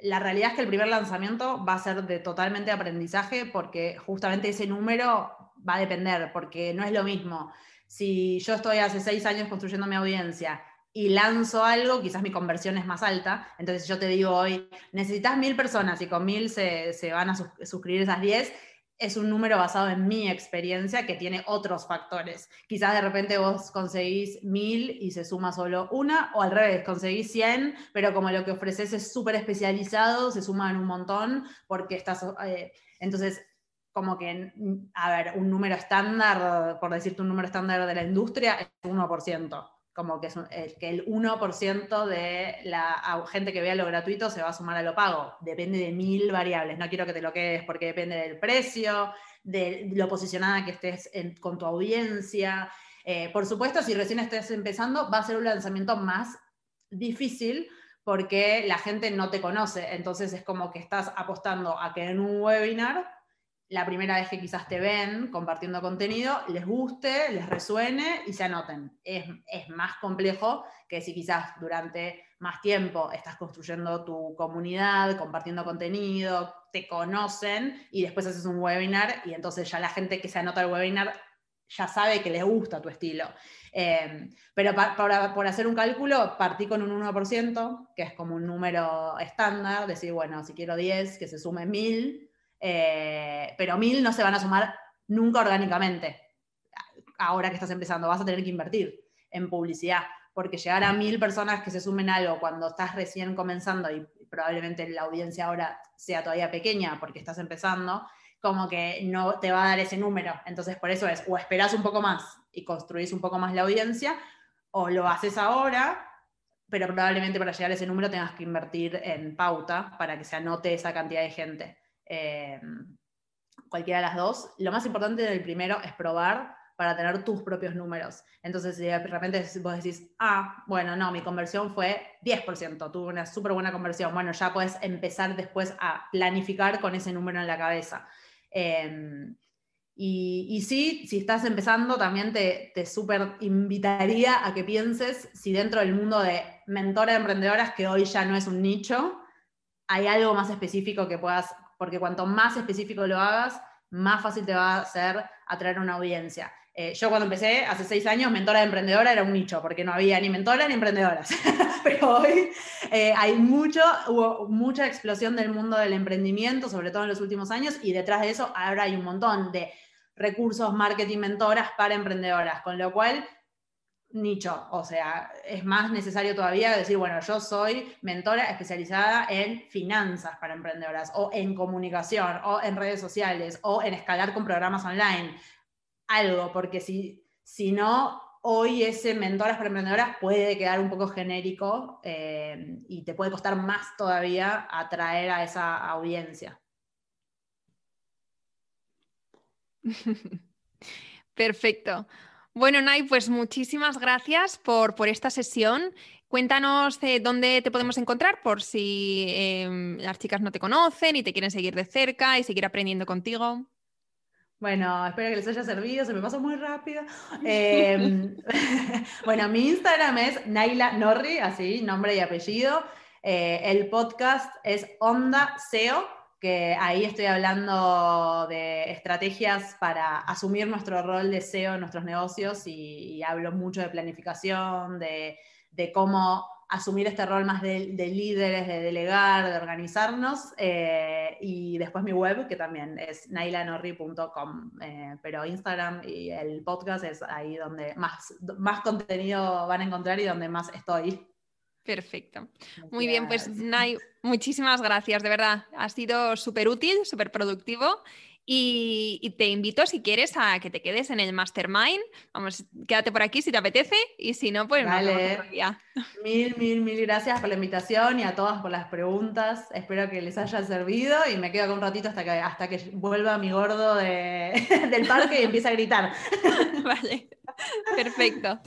la realidad es que el primer lanzamiento va a ser de totalmente aprendizaje porque justamente ese número va a depender, porque no es lo mismo. Si yo estoy hace seis años construyendo mi audiencia y lanzo algo, quizás mi conversión es más alta. Entonces yo te digo hoy, necesitas mil personas y con mil se, van a suscribir esas diez. Es un número basado en mi experiencia que tiene otros factores. Quizás de repente vos conseguís mil y se suma solo una, o al revés, conseguís 100, pero como lo que ofreces es súper especializado, se suman un montón porque estás... Eh, entonces, como que, a ver, un número estándar, por decirte un número estándar de la industria, es 1% como que, es el, que el 1% de la gente que vea lo gratuito se va a sumar a lo pago. Depende de mil variables. No quiero que te lo quedes porque depende del precio, de lo posicionada que estés con tu audiencia. Eh, por supuesto, si recién estés empezando, va a ser un lanzamiento más difícil porque la gente no te conoce. Entonces es como que estás apostando a que en un webinar la primera vez que quizás te ven compartiendo contenido, les guste, les resuene y se anoten. Es, más complejo que si quizás durante más tiempo estás construyendo tu comunidad, compartiendo contenido, te conocen y después haces un webinar y entonces ya la gente que se anota al webinar ya sabe que les gusta tu estilo. Eh, pero para, por hacer un cálculo, partí con un 1%, que es como un número estándar, decir, bueno, si quiero 10, que se sume 1000 eh, pero mil no se van a sumar nunca orgánicamente. Ahora que estás empezando, vas a tener que invertir en publicidad, porque llegar a mil personas que se sumen a algo cuando estás recién comenzando y probablemente la audiencia ahora sea todavía pequeña porque estás empezando, como que no te va a dar ese número. Entonces, por eso es, o esperás un poco más y construís un poco más la audiencia, o lo haces ahora, pero probablemente para llegar a ese número tengas que invertir en pauta para que se anote esa cantidad de gente. Em, cualquiera de las dos. Lo más importante del primero es probar para tener tus propios números. Entonces, si de repente vos decís, ah, bueno, no, mi conversión fue 10%, tuve una súper buena conversión, bueno, ya puedes empezar después a planificar con ese número en la cabeza. Em, y, sí, si estás empezando, también te, te súper invitaría a que pienses si dentro del mundo de mentora de emprendedoras, que hoy ya no es un nicho, hay algo más específico que puedas, porque cuanto más específico lo hagas, más fácil te va a ser atraer una audiencia. Eh, yo cuando empecé, hace seis años, mentora de emprendedora era un nicho, porque no había ni mentora ni emprendedoras. Pero hoy eh, hay mucho, hubo mucha explosión del mundo del emprendimiento, sobre todo en los últimos años, y detrás de eso ahora hay un montón de recursos, marketing, mentoras para emprendedoras, con lo cual nicho, o sea, es más necesario todavía decir, bueno, yo soy mentora especializada en finanzas para emprendedoras, o en comunicación, o en redes sociales, o en escalar con programas online, algo, porque si, si no, hoy ese mentoras para emprendedoras puede quedar un poco genérico eh, y te puede costar más todavía atraer a esa audiencia. Perfecto. Bueno, Nay, pues muchísimas gracias por, esta sesión. Cuéntanos dónde te podemos encontrar por si em, las chicas no te conocen y te quieren seguir de cerca y seguir aprendiendo contigo. Bueno, espero que les haya servido, se me pasó muy rápido. Em, bueno, mi Instagram es Naila Norri, así, nombre y apellido. Eh, el podcast es Onda SEO que ahí estoy hablando de estrategias para asumir nuestro rol de SEO en nuestros negocios y, hablo mucho de planificación, de, cómo asumir este rol más de, líderes, de delegar, de organizarnos, eh, y después mi web, que también es nailanorri.com, eh, pero Instagram y el podcast es ahí donde más, más contenido van a encontrar y donde más estoy. Perfecto. Muy bien, pues Nay, muchísimas gracias, de verdad. Ha sido súper útil, súper productivo. Y, te invito, si quieres, a que te quedes en el Mastermind. Vamos, quédate por aquí si te apetece y si no, pues vale. Mil, mil, mil gracias por la invitación y a todas por las preguntas. Espero que les haya servido y me quedo acá un ratito hasta que, hasta que vuelva mi gordo del parque y empiece a gritar. vale, perfecto.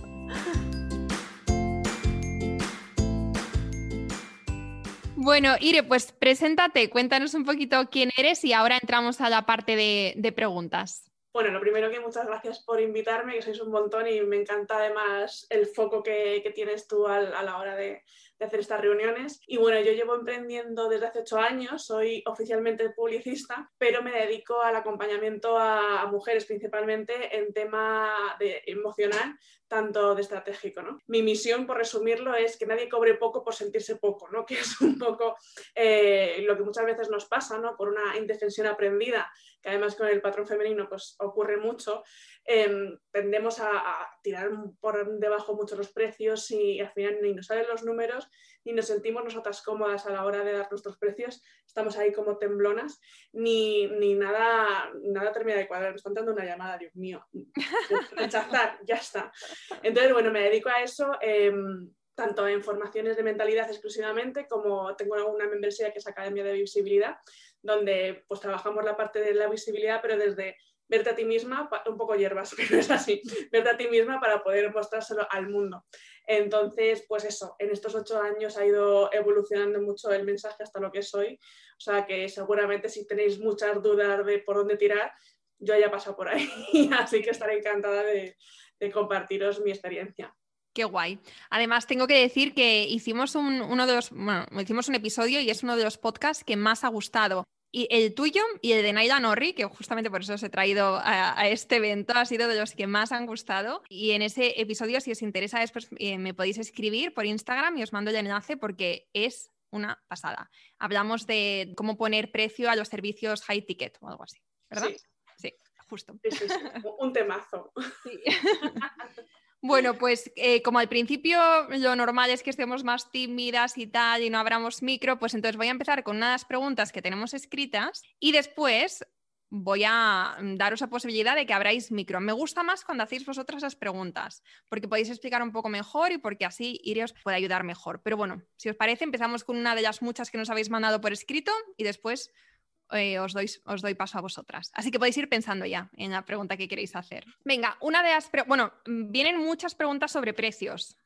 Bueno, Ire, pues preséntate, cuéntanos un poquito quién eres y ahora entramos a la parte de, preguntas. Bueno, lo primero que muchas gracias por invitarme, que sois un montón y me encanta además el foco que, tienes tú a, la hora de, hacer estas reuniones. Y bueno, yo llevo emprendiendo desde hace ocho años, soy oficialmente publicista, pero me dedico al acompañamiento a, mujeres principalmente en tema de, emocional, tanto de estratégico. ¿no? Mi misión, por resumirlo, es que nadie cobre poco por sentirse poco, ¿no? que es un poco eh, lo que muchas veces nos pasa ¿no? por una indefensión aprendida, que además con el patrón femenino pues, ocurre mucho. Em, tendemos a, tirar por debajo mucho los precios y al final ni nos salen los números ni nos sentimos nosotras cómodas a la hora de dar nuestros precios, estamos ahí como temblonas, ni, nada, nada termina de cuadrar, me están dando una llamada, Dios mío, rechazar, ya está. Entonces, bueno, me dedico a eso. Em, tanto en formaciones de mentalidad exclusivamente, como tengo una membresía que es Academia de Visibilidad, donde pues trabajamos la parte de la visibilidad, pero desde verte a ti misma, un poco hierbas, pero es así, verte a ti misma para poder mostrárselo al mundo. Entonces, pues eso, en estos ocho años ha ido evolucionando mucho el mensaje hasta lo que soy, o sea que seguramente si tenéis muchas dudas de por dónde tirar, yo haya pasado por ahí, así que estaré encantada de, compartiros mi experiencia. Qué guay. Además, tengo que decir que hicimos un, uno de los, bueno, hicimos un episodio y es uno de los podcasts que más ha gustado. Y el tuyo y el de Naida Norri, que justamente por eso os he traído a, este evento, ha sido de los que más han gustado. Y en ese episodio, si os interesa después, eh, me podéis escribir por Instagram y os mando el enlace porque es una pasada. Hablamos de cómo poner precio a los servicios high ticket o algo así, ¿verdad? Sí, sí justo. Sí, sí, un temazo. Bueno, pues eh, como al principio lo normal es que estemos más tímidas y tal y no abramos micro, pues entonces voy a empezar con unas preguntas que tenemos escritas y después voy a daros la posibilidad de que abráis micro. Me gusta más cuando hacéis vosotras las preguntas, porque podéis explicar un poco mejor y porque así Ireos puede ayudar mejor. Pero bueno, si os parece, empezamos con una de las muchas que nos habéis mandado por escrito y después eh, os, doy, os doy paso a vosotras. Así que podéis ir pensando ya en la pregunta que queréis hacer. Venga, una de las... Bueno, vienen muchas preguntas sobre precios.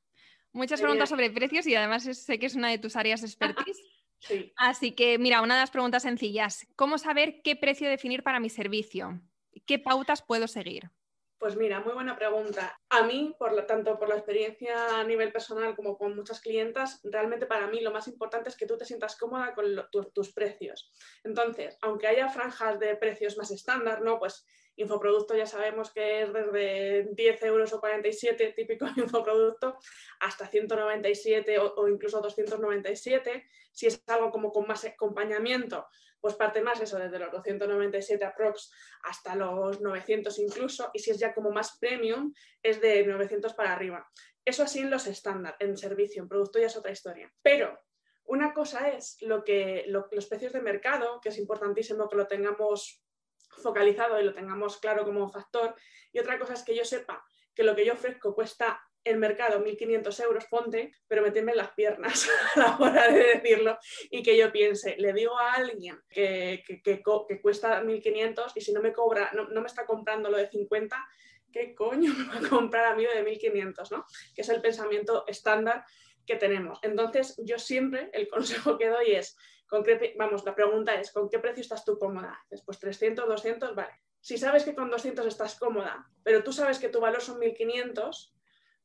Muchas preguntas sobre precios y además sé que es una de tus áreas de expertise. Sí. Así que, mira, una de las preguntas sencillas. ¿Cómo saber qué precio definir para mi servicio? ¿Qué pautas puedo seguir? Pues mira, muy buena pregunta. A mí, por tanto por la experiencia a nivel personal como con muchas clientas, realmente para mí lo más importante es que tú te sientas cómoda con tus precios. Entonces, aunque haya franjas de precios más estándar, ¿no? Pues infoproducto ya sabemos que es desde 10 euros o 47, típico infoproducto, hasta 197 o, o incluso 297. Si es algo como con más acompañamiento, pues parte más eso, desde los 297 aprox hasta los 900 incluso, y si es ya como más premium, es de 900 para arriba. Eso así en los estándar, en servicio, en producto ya es otra historia. Pero una cosa es lo que, los precios de mercado, que es importantísimo que lo tengamos focalizado y lo tengamos claro como factor, y otra cosa es que yo sepa que lo que yo ofrezco cuesta el mercado 1.500 euros, ponte, pero meterme en las piernas a la hora de decirlo y que yo piense, le digo a alguien que, que, cuesta 1.500 y si no me cobra, no, me está comprando lo de 50, ¿qué coño me va a comprar a mí de 1.500? ¿no? Que es el pensamiento estándar que tenemos. Entonces, yo siempre el consejo que doy es, ¿con vamos, la pregunta es, ¿con qué precio estás tú cómoda? Después 300, 200, vale. Si sabes que con 200 estás cómoda, pero tú sabes que tu valor son 1.500,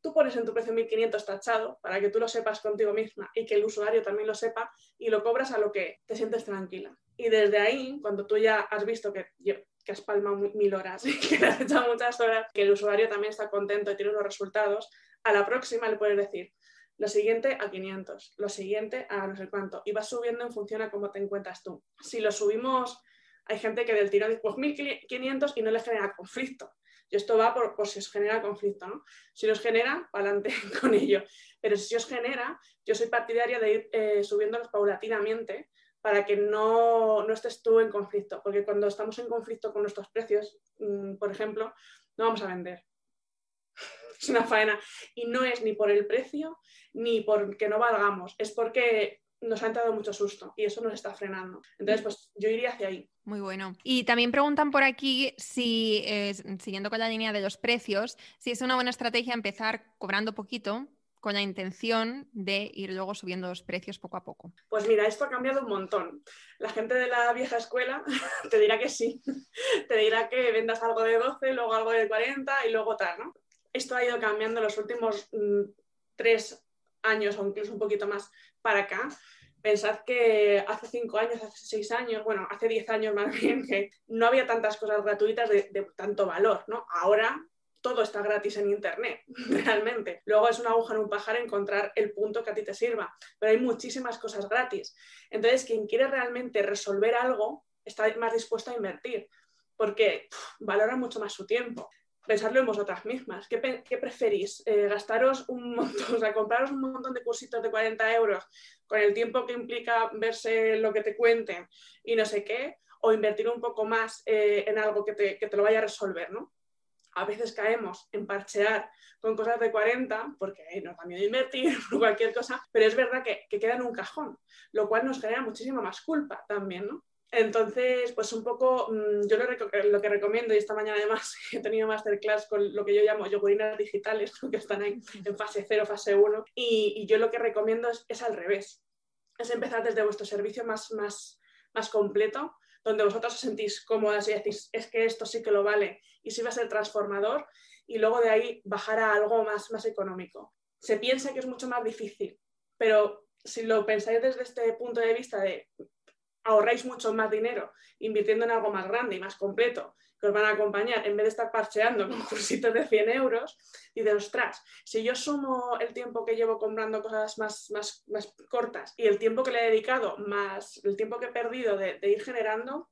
tú pones en tu precio 1.500 tachado para que tú lo sepas contigo misma y que el usuario también lo sepa y lo cobras a lo que te sientes tranquila. Y desde ahí, cuando tú ya has visto que, que has palmado mil horas y que has echado muchas horas, que el usuario también está contento y tiene unos resultados, a la próxima le puedes decir, lo siguiente a 500, lo siguiente a no sé cuánto, y vas subiendo en función a cómo te encuentras tú. Si lo subimos, hay gente que del tiro dice, pues 1500 y no le genera conflicto. Y esto va por, si os genera conflicto, ¿no? Si os genera, para adelante con ello. Pero si os genera, yo soy partidaria de ir eh, subiéndolos paulatinamente para que no, no, estés tú en conflicto. Porque cuando estamos en conflicto con nuestros precios, mm, por ejemplo, no vamos a vender. es una faena. Y no es ni por el precio ni porque no valgamos, es porque nos ha entrado mucho susto y eso nos está frenando. Entonces, pues yo iría hacia ahí. Muy bueno. Y también preguntan por aquí si, eh, siguiendo con la línea de los precios, si es una buena estrategia empezar cobrando poquito con la intención de ir luego subiendo los precios poco a poco. Pues mira, esto ha cambiado un montón. La gente de la vieja escuela te dirá que sí. te dirá que vendas algo de 12, luego algo de 40 y luego tal, ¿no? Esto ha ido cambiando los últimos mm, tres años o incluso un poquito más para acá, pensad que hace cinco años, hace seis años, bueno, hace diez años más bien, que no había tantas cosas gratuitas de, tanto valor, ¿no? Ahora todo está gratis en Internet, realmente. Luego es una aguja en un pajar encontrar el punto que a ti te sirva, pero hay muchísimas cosas gratis. Entonces, quien quiere realmente resolver algo está más dispuesto a invertir, porque valora mucho más su tiempo pensarlo en vosotras mismas. ¿Qué, preferís? Eh, ¿Gastaros un montón, o sea, compraros un montón de cursitos de 40 euros con el tiempo que implica verse lo que te cuenten y no sé qué? ¿O invertir un poco más eh, en algo que te, lo vaya a resolver, ¿no? A veces caemos en parchear con cosas de 40 porque nos da miedo invertir o cualquier cosa, pero es verdad que, que queda en un cajón, lo cual nos genera muchísima más culpa también, ¿no? Entonces, pues un poco, mm, yo lo, que recomiendo, y esta mañana además he tenido masterclass con lo que yo llamo yogurinas digitales, que están ahí en fase 0, fase 1, y, yo lo que recomiendo es, al revés, es empezar desde vuestro servicio más, más, más completo, donde vosotros os sentís cómodas y decís, es que esto sí que lo vale, y sí va a ser transformador, y luego de ahí bajar a algo más, más económico. Se piensa que es mucho más difícil, pero si lo pensáis desde este punto de vista de ahorráis mucho más dinero invirtiendo en algo más grande y más completo que os van a acompañar en vez de estar parcheando con cursitos de 100 euros y de ostras, si yo sumo el tiempo que llevo comprando cosas más, más, más cortas y el tiempo que le he dedicado más el tiempo que he perdido de, ir generando,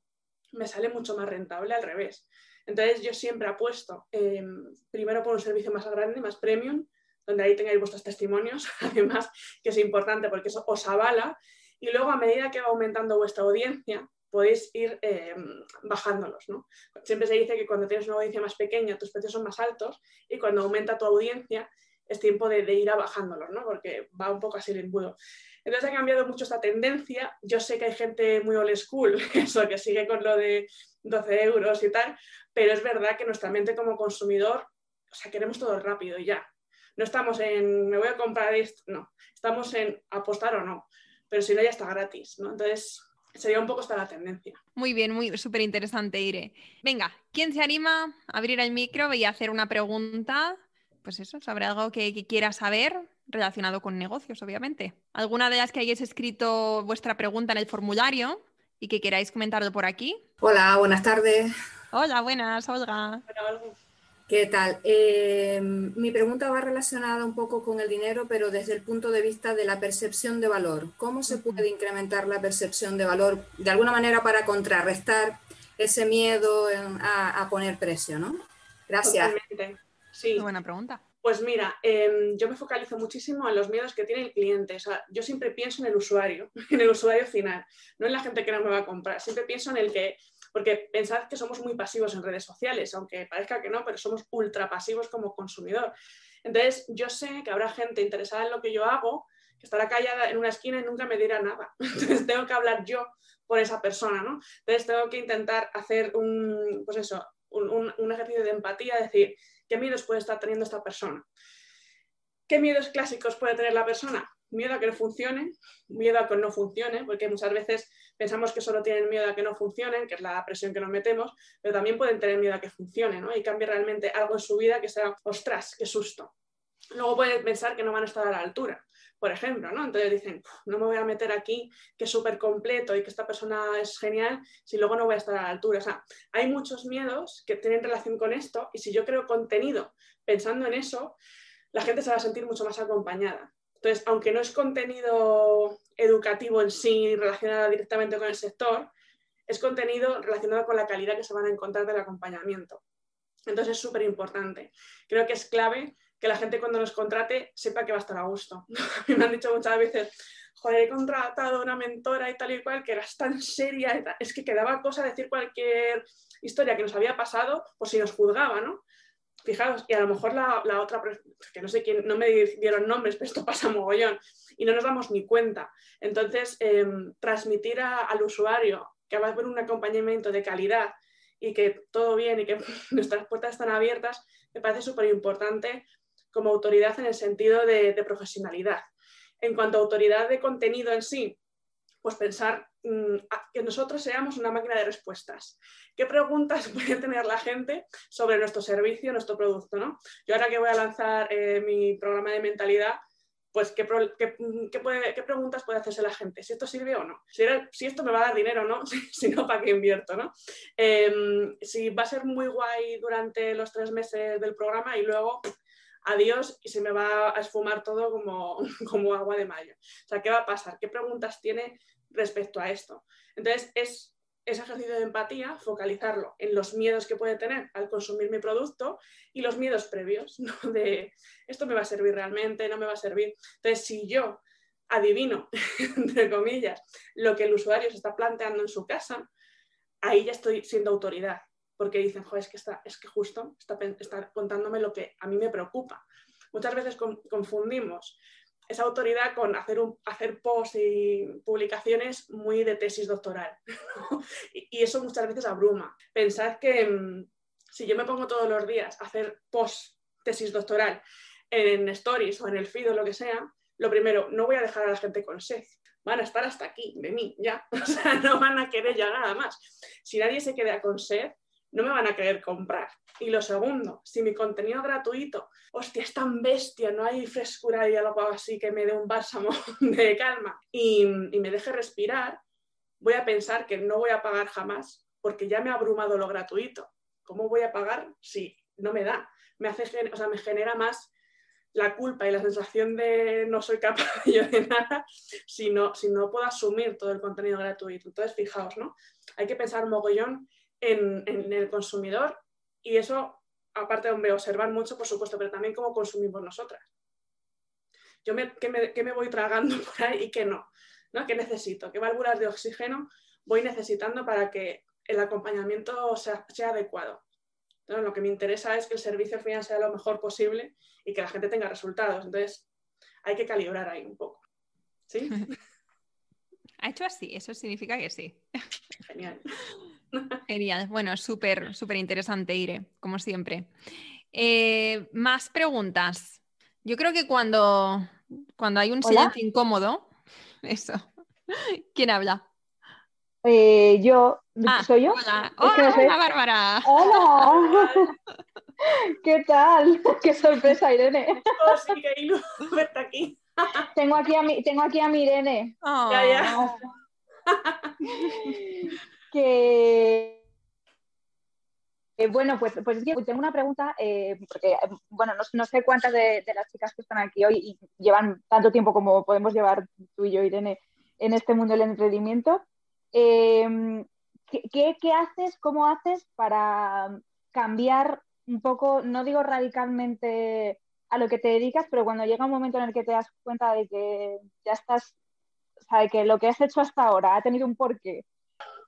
me sale mucho más rentable al revés. Entonces yo siempre apuesto em, primero por un servicio más grande, más premium, donde ahí tengáis vuestros testimonios, además, que es importante porque eso os avala y luego a medida que va aumentando vuestra audiencia, podéis ir eh, bajándolos. ¿no? Siempre se dice que cuando tienes una audiencia más pequeña, tus precios son más altos y cuando aumenta tu audiencia, es tiempo de, ir a bajándolos, ¿no? porque va un poco así el embudo. Entonces ha cambiado mucho esta tendencia. Yo sé que hay gente muy old school, eso que sigue con lo de 12 euros y tal, pero es verdad que nuestra mente como consumidor, o sea, queremos todo rápido y ya. No estamos en, me voy a comprar esto, no. Estamos en apostar o no, pero si no ya está gratis, ¿no? Entonces sería un poco esta la tendencia. Muy bien, muy súper interesante, Ire. Venga, ¿quién se anima a abrir el micro y hacer una pregunta? Pues eso, sobre algo que, que quiera saber relacionado con negocios, obviamente. ¿Alguna de las que hayáis escrito vuestra pregunta en el formulario y que queráis comentarlo por aquí? Hola, buenas tardes. Hola, buenas, Olga. ¿Qué tal? Eh, mi pregunta va relacionada un poco con el dinero, pero desde el punto de vista de la percepción de valor. ¿Cómo se puede incrementar la percepción de valor de alguna manera para contrarrestar ese miedo a, poner precio? ¿no? Gracias. Sí. buena pregunta. Pues mira, em, yo me focalizo muchísimo en los miedos que tiene el cliente. O sea, yo siempre pienso en el usuario, en el usuario final, no en la gente que no me va a comprar. Siempre pienso en el que, porque pensad que somos muy pasivos en redes sociales, aunque parezca que no, pero somos ultra pasivos como consumidor. Entonces, yo sé que habrá gente interesada en lo que yo hago, que estará callada en una esquina y nunca me dirá nada. Entonces, tengo que hablar yo por esa persona, ¿no? Entonces, tengo que intentar hacer un, pues eso, un, un ejercicio de empatía, decir, ¿Qué miedos puede estar teniendo esta persona? ¿Qué miedos clásicos puede tener la persona? Miedo a que no funcione, miedo a que no funcione, porque muchas veces pensamos que solo tienen miedo a que no funcionen, que es la presión que nos metemos, pero también pueden tener miedo a que funcione, ¿no? Y cambie realmente algo en su vida que sea, ostras, qué susto. Luego pueden pensar que no van a estar a la altura por ejemplo, ¿no? Entonces dicen, no me voy a meter aquí, que es súper completo y que esta persona es genial, si luego no voy a estar a la altura. O sea, hay muchos miedos que tienen relación con esto y si yo creo contenido pensando en eso, la gente se va a sentir mucho más acompañada. Entonces, aunque no es contenido educativo en sí relacionado directamente con el sector, es contenido relacionado con la calidad que se van a encontrar del acompañamiento. Entonces es súper importante. Creo que es clave que la gente cuando nos contrate sepa que va a estar a gusto. A mí me han dicho muchas veces, joder, he contratado una mentora y tal y cual, que era tan seria, es que quedaba cosa decir cualquier historia que nos había pasado, por si nos juzgaba, ¿no? Fijaos, y a lo mejor la, otra, que no sé quién, no me dieron nombres, pero esto pasa mogollón, y no nos damos ni cuenta. Entonces, em, transmitir al usuario que va a haber un acompañamiento de calidad y que todo bien y que nuestras puertas están abiertas, me parece súper importante como autoridad en el sentido de, profesionalidad. En cuanto a autoridad de contenido en sí, pues pensar mm, que nosotros seamos una máquina de respuestas. ¿Qué preguntas puede tener la gente sobre nuestro servicio, nuestro producto? ¿no? Yo ahora que voy a lanzar eh, mi programa de mentalidad, pues ¿qué, preguntas puede hacerse la gente, si esto sirve o no, si, esto me va a dar dinero o no, si, no, ¿para qué invierto? ¿no? Em, si va a ser muy guay durante los tres meses del programa y luego adiós y se me va a esfumar todo como, como agua de mayo. O sea, ¿qué va a pasar? ¿Qué preguntas tiene respecto a esto? Entonces, es ese ejercicio de empatía, focalizarlo en los miedos que puede tener al consumir mi producto y los miedos previos, ¿no? de esto me va a servir realmente, no me va a servir. Entonces, si yo adivino, entre comillas, lo que el usuario se está planteando en su casa, ahí ya estoy siendo autoridad porque dicen, es que, es que justo está, está contándome lo que a mí me preocupa. Muchas veces confundimos esa autoridad con hacer, un, hacer posts y publicaciones muy de tesis doctoral. y, eso muchas veces abruma. Pensad que mm, si yo me pongo todos los días a hacer post tesis doctoral en stories o en el feed o lo que sea, lo primero, no voy a dejar a la gente con sed. Van a estar hasta aquí de mí, ya. O sea, no van a querer ya nada más. Si nadie se queda con sed, no me van a querer comprar. Y lo segundo, si mi contenido gratuito, hostia, es tan bestia, no hay frescura y algo así que me dé un bálsamo de calma y, me deje respirar, voy a pensar que no voy a pagar jamás porque ya me ha abrumado lo gratuito. ¿Cómo voy a pagar si no me da? Me, hace, o sea, me genera más la culpa y la sensación de no soy capaz yo de nada si no, si no puedo asumir todo el contenido gratuito. Entonces, fijaos, ¿no? Hay que pensar mogollón en, el consumidor y eso, aparte de observar mucho, por supuesto, pero también cómo consumimos nosotras. Yo me, ¿qué, me, voy tragando por ahí y qué no? ¿no? ¿Qué necesito? ¿Qué válvulas de oxígeno voy necesitando para que el acompañamiento sea, sea adecuado? Entonces, lo que me interesa es que el servicio al final sea lo mejor posible y que la gente tenga resultados. Entonces, hay que calibrar ahí un poco. ¿Sí? Ha hecho así, eso significa que sí. Genial. Genial. Bueno, súper, súper interesante, Ire, como siempre. Eh, más preguntas. Yo creo que cuando, cuando hay un silencio incómodo, eso. ¿Quién habla? Eh, yo, Ah, ¿soy yo? Hola, Es que no Hola, sé. Bárbara. ¡Hola! ¿Qué tal? ¡Qué sorpresa, Irene! Oh, sí, que Ilu, vete aquí. Tengo aquí a mi, tengo aquí a mi Irene. Ya, ya. Eh, bueno, pues, pues tengo una pregunta, eh, porque bueno, no, sé cuántas de, las chicas que están aquí hoy y llevan tanto tiempo como podemos llevar tú y yo, Irene, en este mundo del emprendimiento. Eh, ¿qué, qué, qué haces, cómo haces para cambiar un poco, no digo radicalmente a lo que te dedicas, pero cuando llega un momento en el que te das cuenta de que ya estás, o sea, de que lo que has hecho hasta ahora ha tenido un porqué,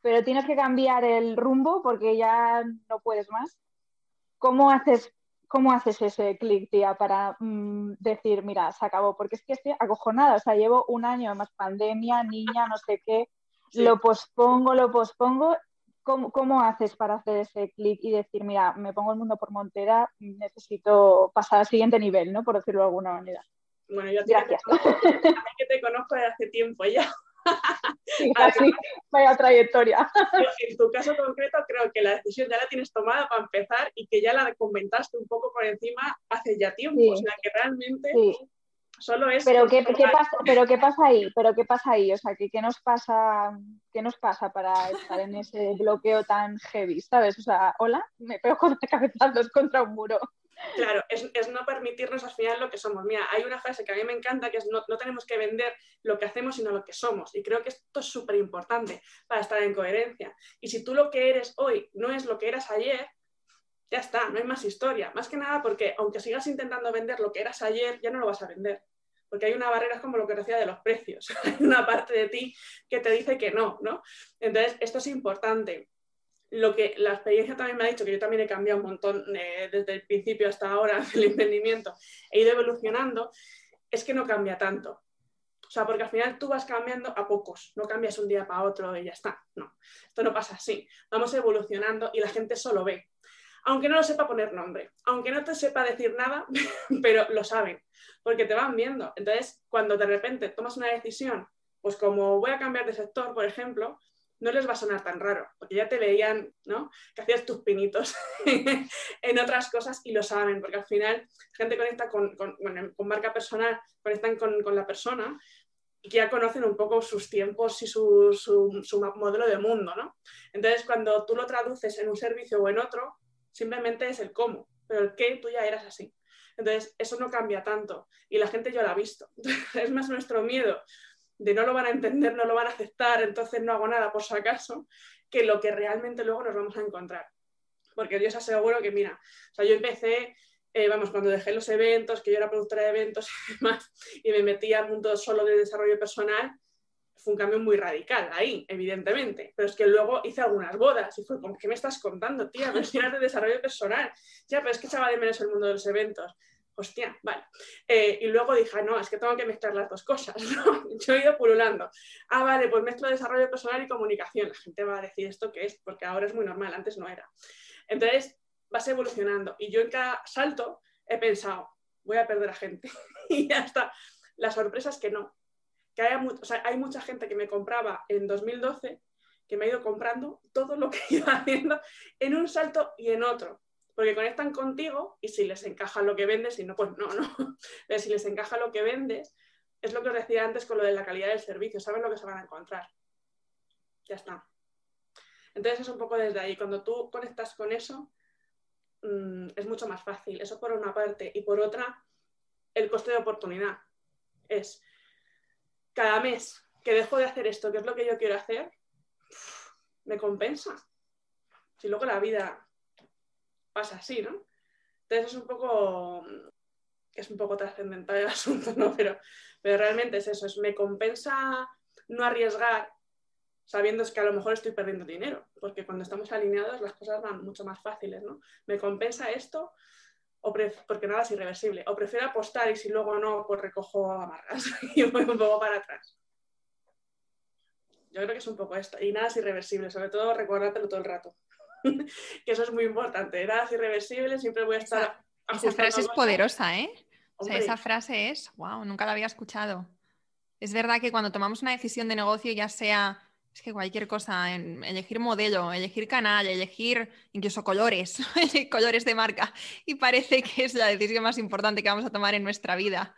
pero tienes que cambiar el rumbo porque ya no puedes más. ¿Cómo haces, cómo haces ese clic, tía, para mm, decir, mira, se acabó? Porque es que estoy acojonada, o sea, llevo un año más pandemia, niña, no sé qué, Sí. lo pospongo, lo pospongo. ¿Cómo, cómo haces para hacer ese clic y decir, mira, me pongo el mundo por montera, necesito pasar al siguiente nivel, ¿no? Por decirlo de alguna manera. Bueno, yo a ti que te conozco- a ti que te conozco desde hace tiempo ya. Sí, así, vaya trayectoria. En tu caso concreto, creo que la decisión ya la tienes tomada para empezar y que ya la comentaste un poco por encima hace ya tiempo. Sí. O sea, que realmente Sí. solo es. Pero ¿qué, pasa, pero ¿qué pasa ahí? ¿Pero qué pasa ahí? O sea, ¿qué, qué nos pasa, ¿qué nos pasa para estar en ese bloqueo tan heavy? ¿Sabes? O sea, hola, me pego con la cabezazos contra un muro. Claro, es, no permitirnos al final lo que somos. Mira, hay una frase que a mí me encanta que es no, no tenemos que vender lo que hacemos, sino lo que somos. Y creo que esto es súper importante para estar en coherencia. Y si tú lo que eres hoy no es lo que eras ayer, ya está, no hay más historia. Más que nada porque aunque sigas intentando vender lo que eras ayer, ya no lo vas a vender. Porque hay una barrera, es como lo que decía de los precios. Hay una parte de ti que te dice que no, ¿no? Entonces, esto es importante lo que la experiencia también me ha dicho, que yo también he cambiado un montón eh, desde el principio hasta ahora del emprendimiento, he ido evolucionando, es que no cambia tanto. O sea, porque al final tú vas cambiando a pocos, no cambias un día para otro y ya está. No, esto no pasa así. Vamos evolucionando y la gente solo ve. Aunque no lo sepa poner nombre, aunque no te sepa decir nada, pero lo saben, porque te van viendo. Entonces, cuando de repente tomas una decisión, pues como voy a cambiar de sector, por ejemplo, no les va a sonar tan raro, porque ya te veían, ¿no? Que hacías tus pinitos en otras cosas y lo saben, porque al final gente conecta con, con, con marca personal, conectan con, con, la persona y ya conocen un poco sus tiempos y su, su, su, modelo de mundo, ¿no? Entonces, cuando tú lo traduces en un servicio o en otro, simplemente es el cómo, pero el qué tú ya eras así. Entonces, eso no cambia tanto y la gente ya lo ha visto. es más nuestro miedo de no lo van a entender, no lo van a aceptar, entonces no hago nada por si acaso, que lo que realmente luego nos vamos a encontrar. Porque yo os aseguro que, mira, o sea, yo empecé, eh, vamos, cuando dejé los eventos, que yo era productora de eventos y demás, y me metí al mundo solo de desarrollo personal, fue un cambio muy radical ahí, evidentemente. Pero es que luego hice algunas bodas y fue como, ¿qué me estás contando, tía? Eras de desarrollo personal. Ya, pero es que echaba de menos el mundo de los eventos hostia, vale. Eh, y luego dije, no, es que tengo que mezclar las dos cosas, ¿no? Yo he ido pululando. Ah, vale, pues mezclo desarrollo personal y comunicación. La gente va a decir esto que es, porque ahora es muy normal, antes no era. Entonces, vas evolucionando. Y yo en cada salto he pensado, voy a perder a gente. y ya está. La sorpresa es que no. Que haya hay mucha gente que me compraba en 2012 que me ha ido comprando todo lo que iba haciendo en un salto y en otro porque conectan contigo y si les encaja lo que vendes, si no, pues no, no. Pero si les encaja lo que vendes, es lo que os decía antes con lo de la calidad del servicio, saben lo que se van a encontrar. Ya está. Entonces es un poco desde ahí, cuando tú conectas con eso, mmm, es mucho más fácil. Eso por una parte. Y por otra, el coste de oportunidad. Es cada mes que dejo de hacer esto, que es lo que yo quiero hacer, me compensa. Si luego la vida pasa así, ¿no? Entonces es un poco, es un poco trascendental el asunto, ¿no? Pero, pero realmente es eso, es me compensa no arriesgar sabiendo que a lo mejor estoy perdiendo dinero, porque cuando estamos alineados las cosas van mucho más fáciles, ¿no? Me compensa esto porque nada es irreversible. O prefiero apostar y si luego no, pues recojo amarras y voy un poco para atrás. Yo creo que es un poco esto. Y nada es irreversible, sobre todo recuérdatelo todo el rato. que eso es muy importante. Nada es irreversible, siempre voy a estar... Esa, frase es poderosa, ¿eh? O sea, esa frase es, wow, nunca la había escuchado. Es verdad que cuando tomamos una decisión de negocio, ya sea es que cualquier cosa, elegir modelo, elegir canal, elegir incluso colores, colores de marca, y parece que es la decisión más importante que vamos a tomar en nuestra vida.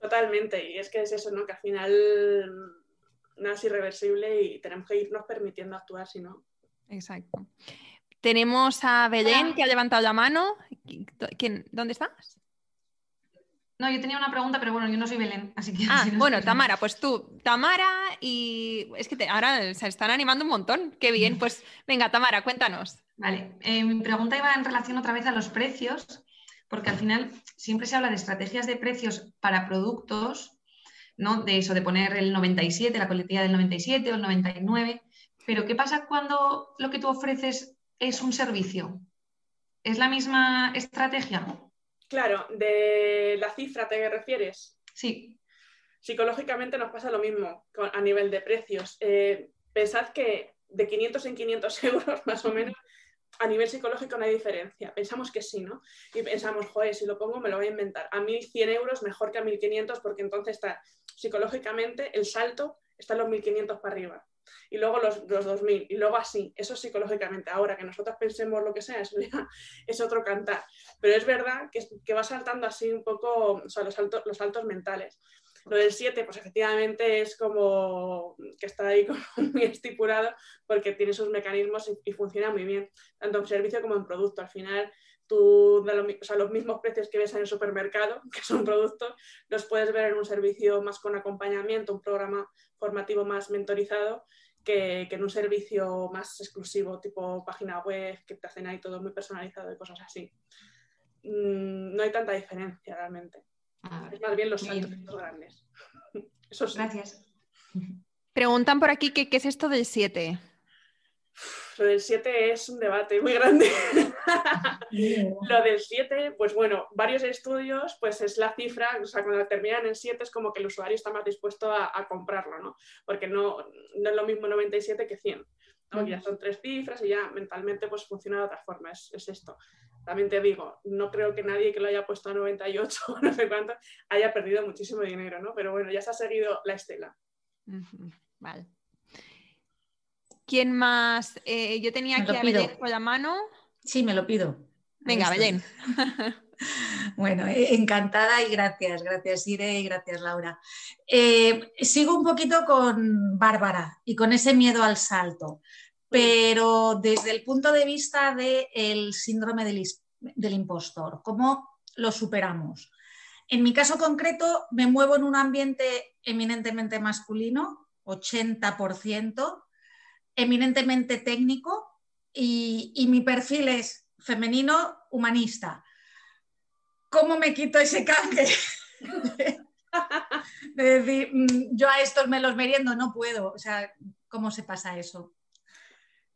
Totalmente, y es que es eso, ¿no? Que al final nada es irreversible y tenemos que irnos permitiendo actuar, si no. Exacto. Tenemos a Belén que ha levantado la mano. ¿Dónde estás? No, yo tenía una pregunta, pero bueno, yo no soy Belén, así que... Ah, bueno, Tamara, pues tú, Tamara, y es que ahora se están animando un montón. Qué bien, pues venga, Tamara, cuéntanos. Vale, eh, mi pregunta iba en relación otra vez a los precios, porque al final siempre se habla de estrategias de precios para productos, ¿no? De eso, de poner el 97, la coletilla del 97 o el 99, pero ¿qué pasa cuando lo que tú ofreces es un servicio? ¿Es la misma estrategia? Claro, de la cifra te refieres. Sí. Psicológicamente nos pasa lo mismo a nivel de precios. Eh, pensad que de 500 en 500 euros más o menos, a nivel psicológico no hay diferencia. Pensamos que sí, ¿no? Y pensamos, joder, si lo pongo me lo voy a inventar. A 1.100 euros mejor que a 1.500 porque entonces está psicológicamente el salto está en los 1.500 para arriba y luego los, los 2000, y luego así, eso psicológicamente. Ahora que nosotros pensemos lo que sea, eso ya es otro cantar. Pero es verdad que, que va saltando así un poco, o los, altos, los saltos mentales. Lo del 7, pues efectivamente es como que está ahí muy estipulado porque tiene sus mecanismos y, y, funciona muy bien, tanto en servicio como en producto. Al final, tú, o sea, los mismos precios que ves en el supermercado, que son productos, los puedes ver en un servicio más con acompañamiento, un programa formativo más mentorizado que, en un servicio más exclusivo, tipo página web, que te hacen ahí todo muy personalizado y cosas así. Mm, no hay tanta diferencia realmente. Ah, es más bien los saltos grandes. Eso Gracias. Preguntan por aquí qué es esto del 7. Lo del 7 es un debate muy grande. lo del 7, pues bueno, varios estudios, pues es la cifra, o sea, cuando terminan en 7 es como que el usuario está más dispuesto a, comprarlo, ¿no? Porque no, no, es lo mismo 97 que 100. Ya son tres cifras y ya mentalmente pues funciona de otra forma, es, es, esto. También te digo, no creo que nadie que lo haya puesto a 98 o no sé cuánto haya perdido muchísimo dinero, ¿no? Pero bueno, ya se ha seguido la estela. Vale. ¿Quién más? Eh, yo tenía aquí a Belén con la mano. Sí, me lo pido. Venga, Belén. Bueno, eh, encantada y gracias, gracias Ire y gracias Laura. Eh, sigo un poquito con Bárbara y con ese miedo al salto, pero desde el punto de vista del síndrome del, del impostor, ¿cómo lo superamos? En mi caso concreto, me muevo en un ambiente eminentemente masculino, 80%, eminentemente técnico y, mi perfil es femenino humanista. ¿Cómo me quito ese canje? de decir, mm, yo a estos me los meriendo, no puedo. O sea, ¿cómo se pasa eso?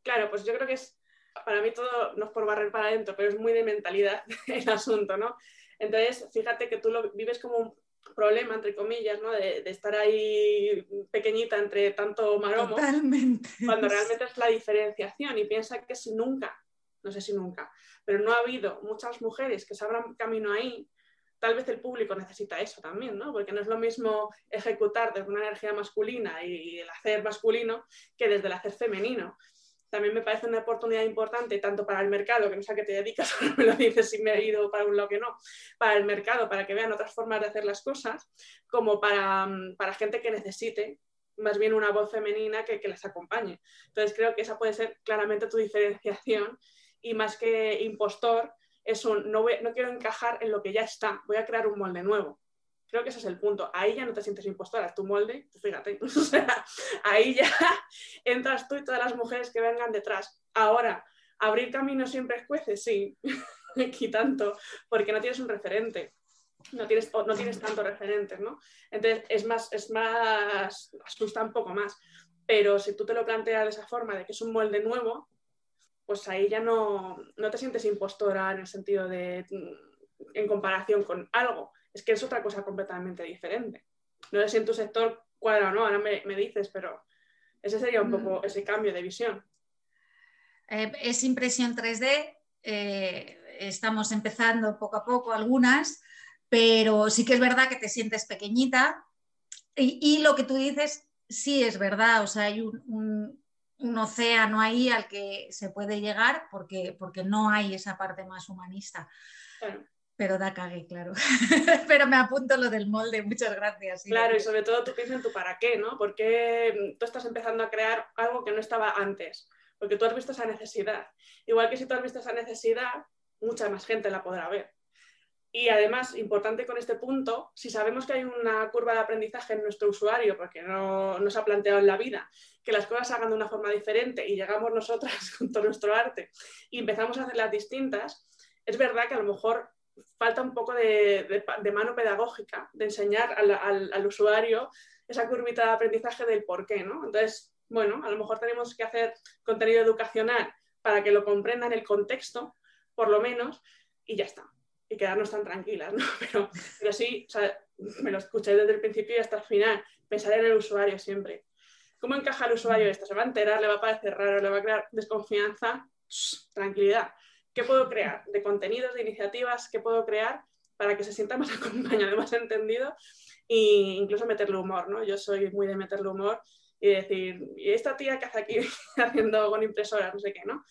Claro, pues yo creo que es, para mí todo, no es por barrer para adentro, pero es muy de mentalidad el asunto, ¿no? Entonces, fíjate que tú lo vives como problema, entre comillas, ¿no? de, estar ahí pequeñita entre tanto maromo, cuando realmente es la diferenciación y piensa que si nunca, no sé si nunca, pero no ha habido muchas mujeres que se abran camino ahí, tal vez el público necesita eso también, ¿no? Porque no es lo mismo ejecutar desde una energía masculina y el hacer masculino que desde el hacer femenino también me parece una oportunidad importante tanto para el mercado, que no sé a qué te dedicas, me lo dices si me he ido para un lado que no, para el mercado, para que vean otras formas de hacer las cosas, como para, mm, para gente que necesite más bien una voz femenina que, que les acompañe. Entonces creo que esa puede ser claramente tu diferenciación y más que impostor, es un no, no quiero encajar en lo que ya está, voy a crear un molde nuevo. Creo que ese es el punto. Ahí ya no te sientes impostora, es tu molde, fíjate. Ahí ya entras tú y todas las mujeres que vengan detrás. Ahora, abrir camino siempre es cuece, sí, aquí tanto, porque no tienes un referente. No tienes, no tienes ¿no? Entonces es más, es más, asusta un poco más. Pero si tú te lo planteas de esa forma, de que es un molde nuevo, pues ahí ya no, no te sientes impostora en el sentido de, en comparación con algo. Es que es otra cosa completamente diferente. No sé si en tu sector cuadra o no, ahora me, dices, pero ese sería un poco mm. ese cambio de visión. Eh, es impresión 3D, eh, estamos empezando poco a poco algunas, pero sí que es verdad que te sientes pequeñita y, lo que tú dices sí es verdad, o sea, hay un, océano ahí al que se puede llegar porque, porque no hay esa parte más humanista. Pero da cague, claro. Pero me apunto lo del molde, muchas gracias. Claro, y sobre todo tú piensas en tu para qué, ¿no? Porque tú estás empezando a crear algo que no estaba antes, porque tú has visto esa necesidad. Igual que si tú has visto esa necesidad, mucha más gente la podrá ver. Y además, importante con este punto, si sabemos que hay una curva de aprendizaje en nuestro usuario, porque no nos ha planteado en la vida que las cosas se hagan de una forma diferente y llegamos nosotras con todo nuestro arte y empezamos a hacerlas distintas, es verdad que a lo mejor falta un poco de, mano pedagógica, de enseñar al, usuario esa curvita de aprendizaje del por qué, ¿no? Entonces, bueno, a lo mejor tenemos que hacer contenido educacional para que lo comprendan el contexto, por lo menos, y ya está y quedarnos tan tranquilas, ¿no? Pero, pero sí, me lo escuché desde el principio y hasta el final, pensar en el usuario siempre. ¿Cómo encaja el usuario esto? ¿Se va a enterar? ¿Le va a parecer raro? ¿Le va a crear desconfianza? tranquilidad. ¿Qué puedo crear? De contenidos, de iniciativas, ¿qué puedo crear para que se sienta más acompañado, más entendido? E incluso meterle humor, ¿no? Yo soy muy de meterle humor y decir, ¿y esta tía que hace aquí haciendo con impresoras? No sé qué, ¿no?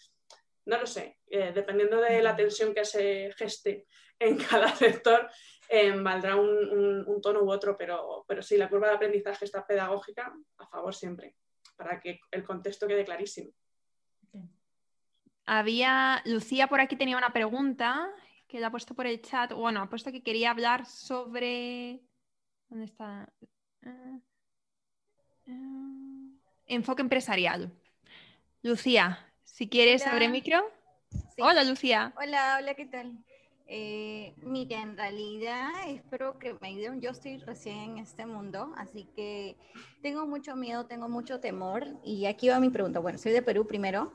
No lo sé. Eh, dependiendo de la tensión que se geste en cada sector eh, valdrá un, tono u otro, pero, pero sí, la curva de aprendizaje está pedagógica, a favor siempre, para que el contexto quede clarísimo. Había, Lucía por aquí tenía una pregunta que la ha puesto por el chat. Bueno, ha puesto que quería hablar sobre. ¿Dónde está? Ah, ah, enfoque empresarial. Lucía, si quieres, abre micro. Hola, Lucía. Hola, hola, ¿qué tal? Eh, mira, en realidad espero que me ayuden. Yo estoy recién en este mundo, así que tengo mucho miedo, tengo mucho temor. Y aquí va mi pregunta. Bueno, soy de Perú primero.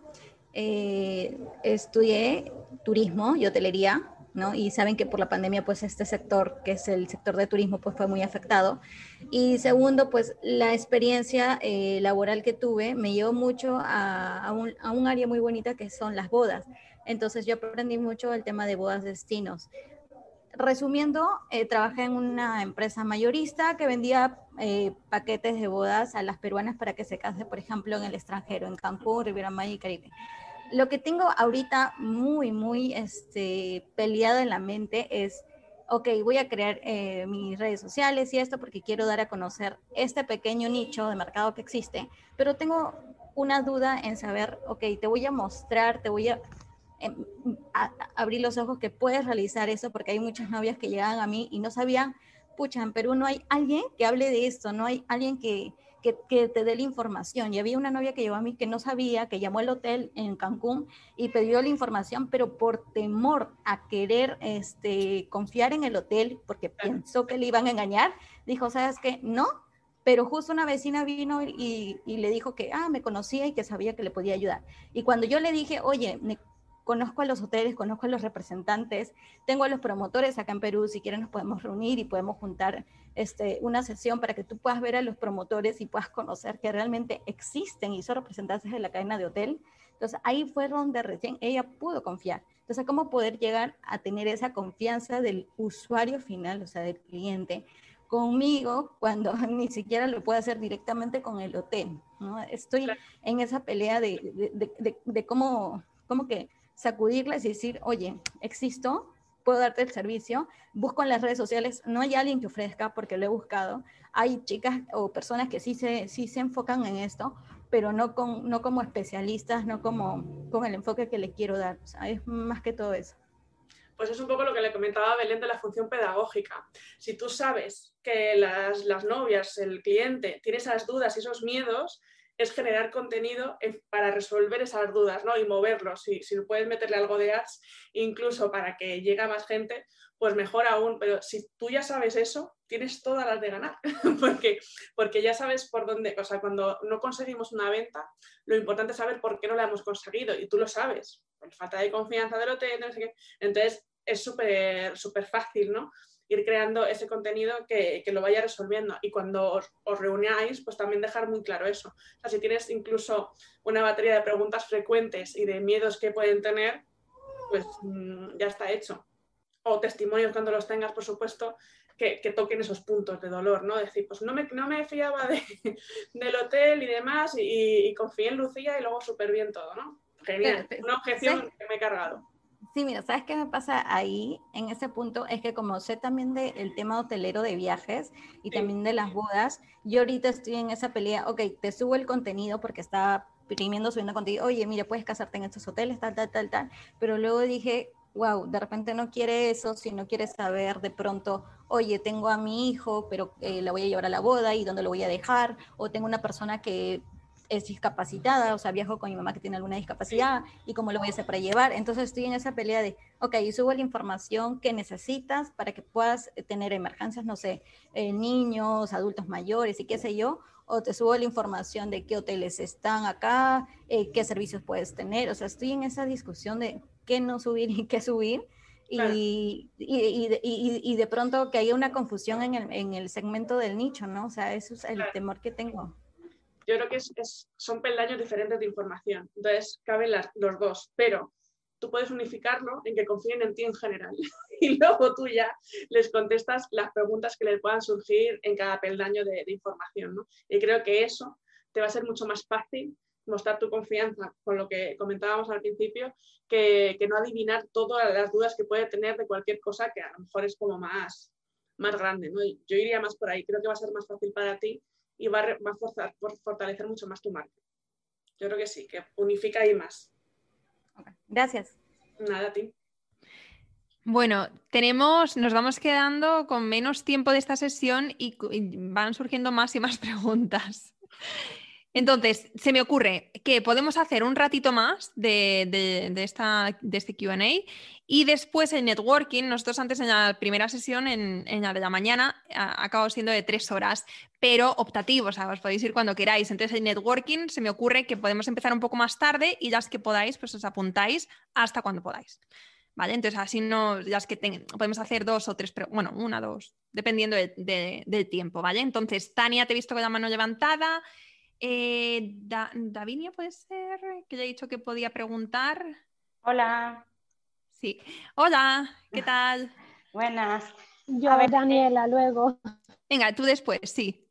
Eh, estudié turismo y hotelería, ¿no? Y saben que por la pandemia, pues este sector, que es el sector de turismo, pues fue muy afectado. Y segundo, pues la experiencia eh, laboral que tuve me llevó mucho a, un, a un área muy bonita que son las bodas. Entonces yo aprendí mucho el tema de bodas destinos. Resumiendo, eh, trabajé en una empresa mayorista que vendía eh, paquetes de bodas a las peruanas para que se casen, por ejemplo, en el extranjero, en Cancún, Riviera Maya y Caribe. Lo que tengo ahorita muy, muy este, peleado en la mente es, ok, voy a crear eh, mis redes sociales y esto porque quiero dar a conocer este pequeño nicho de mercado que existe, pero tengo una duda en saber, ok, te voy a mostrar, te voy a Em, abrir los ojos que puedes realizar eso, porque hay muchas novias que llegaban a mí y no sabían, pucha, en Perú no hay alguien que hable de esto, no hay alguien que, que, te dé la información. Y había una novia que llegó a mí que no sabía, que llamó al hotel en Cancún y pidió la información, pero por temor a querer este, confiar en el hotel, porque pensó que le iban a engañar, dijo, ¿sabes qué? No, pero justo una vecina vino y, y, le dijo que, ah, me conocía y que sabía que le podía ayudar. Y cuando yo le dije, oye, conozco a los hoteles, conozco a los representantes, tengo a los promotores acá en Perú, si quieren nos podemos reunir y podemos juntar este, una sesión para que tú puedas ver a los promotores y puedas conocer que realmente existen y son representantes de la cadena de hotel. Entonces ahí fue donde recién ella pudo confiar. Entonces, ¿cómo poder llegar a tener esa confianza del usuario final, o sea, del cliente, conmigo cuando ni siquiera lo puede hacer directamente con el hotel? ¿no? Estoy en esa pelea de, de, de, de cómo, cómo que sacudirles y decir, oye, existo, puedo darte el servicio, busco en las redes sociales, no hay alguien que ofrezca porque lo he buscado, hay chicas o personas que sí se, sí se enfocan en esto, pero no, con, no como especialistas, no como con el enfoque que le quiero dar, es más que todo eso. Pues es un poco lo que le comentaba Belén de la función pedagógica. Si tú sabes que las, las novias, el cliente, tiene esas dudas y esos miedos, es generar contenido para resolver esas dudas ¿no? y moverlos. Si, si puedes meterle algo de ads, incluso para que llegue a más gente, pues mejor aún. Pero si tú ya sabes eso, tienes todas las de ganar, porque, porque ya sabes por dónde, o sea, cuando no conseguimos una venta, lo importante es saber por qué no la hemos conseguido y tú lo sabes, por falta de confianza del hotel, no sé qué. Entonces es súper súper fácil, ¿no? Ir creando ese contenido que, lo vaya resolviendo. Y cuando os, os, reunáis, pues también dejar muy claro eso. O sea, si tienes incluso una batería de preguntas frecuentes y de miedos que pueden tener, pues mm, ya está hecho. O testimonios cuando los tengas, por supuesto, que, toquen esos puntos de dolor, ¿no? Decir, pues no me, no me fiaba de, del hotel y demás y, y, confié en Lucía y luego súper bien todo, ¿no? Genial. Una objeción que me he cargado. Sí, mira, ¿sabes qué me pasa ahí en ese punto? Es que como sé también del tema hotelero de viajes y también de las bodas, yo ahorita estoy en esa pelea, ok, te subo el contenido porque está primiendo, subiendo contigo, oye, mira, puedes casarte en estos hoteles, tal, tal, tal, tal, pero luego dije, wow, de repente no quiere eso, si no quiere saber de pronto, oye, tengo a mi hijo, pero eh, la voy a llevar a la boda y dónde lo voy a dejar, o tengo una persona que es discapacitada, o sea, viajo con mi mamá que tiene alguna discapacidad y cómo lo voy a hacer para llevar. Entonces estoy en esa pelea de, ok, yo subo la información que necesitas para que puedas eh, tener emergencias, no sé, eh, niños, adultos mayores y qué sé yo, o te subo la información de qué hoteles están acá, eh, qué servicios puedes tener. O sea, estoy en esa discusión de qué no subir y qué subir. Y, y, y, y, de pronto que haya una confusión en el, en el segmento del nicho, ¿no? O sea, eso es el temor que tengo yo creo que es, son peldaños diferentes de información. Entonces, caben las, los dos, pero tú puedes unificarlo en que confíen en ti en general. y luego tú ya les contestas las preguntas que les puedan surgir en cada peldaño de, información. ¿no? Y creo que eso te va a ser mucho más fácil mostrar tu confianza con lo que comentábamos al principio, que, que, no adivinar todas las dudas que puede tener de cualquier cosa que a lo mejor es como más, más grande. ¿no? Yo iría más por ahí, creo que va a ser más fácil para ti y va a, va a fortalecer mucho más tu marca. Yo creo que sí, que unifica ahí más. Gracias. Nada a ti. Bueno, tenemos, nos vamos quedando con menos tiempo de esta sesión y, y van surgiendo más y más preguntas. Entonces, se me ocurre que podemos hacer un ratito más de, esta, de este QA y después el networking, nosotros antes en la primera sesión, en, la de la mañana, ha acabado siendo de tres horas, pero optativo, o sea, os podéis ir cuando queráis. Entonces el networking se me ocurre que podemos empezar un poco más tarde y las que podáis, pues os apuntáis hasta cuando podáis. ¿Vale? Entonces así no, ya que podemos hacer dos o tres, bueno, una, dos, dependiendo del tiempo, ¿vale? Entonces, Tania, te he visto con la mano levantada. Eh, Davinia, ¿puede ser? Que le he dicho que podía preguntar. Hola. Sí. Hola, ¿qué tal? Buenas. Yo, ver, Daniela, luego. Venga, tú después, sí.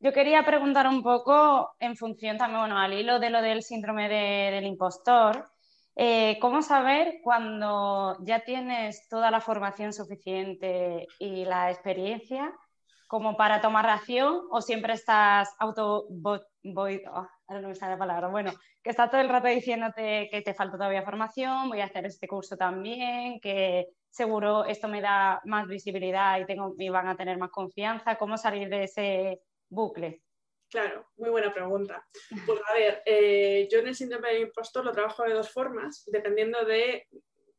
Yo quería preguntar un poco en función también, bueno, al hilo de lo del síndrome del impostor, eh, ¿cómo saber cuando ya tienes toda la formación suficiente y la experiencia como para tomar acción o siempre estás auto voy, oh, ahora no me sale la palabra, bueno, que estás todo el rato diciéndote que te falta todavía formación, voy a hacer este curso también, que seguro esto me da más visibilidad y, tengo, y van a tener más confianza, ¿cómo salir de ese bucle? Claro, muy buena pregunta. Pues a ver, eh, yo en el síndrome del impostor lo trabajo de dos formas, dependiendo de,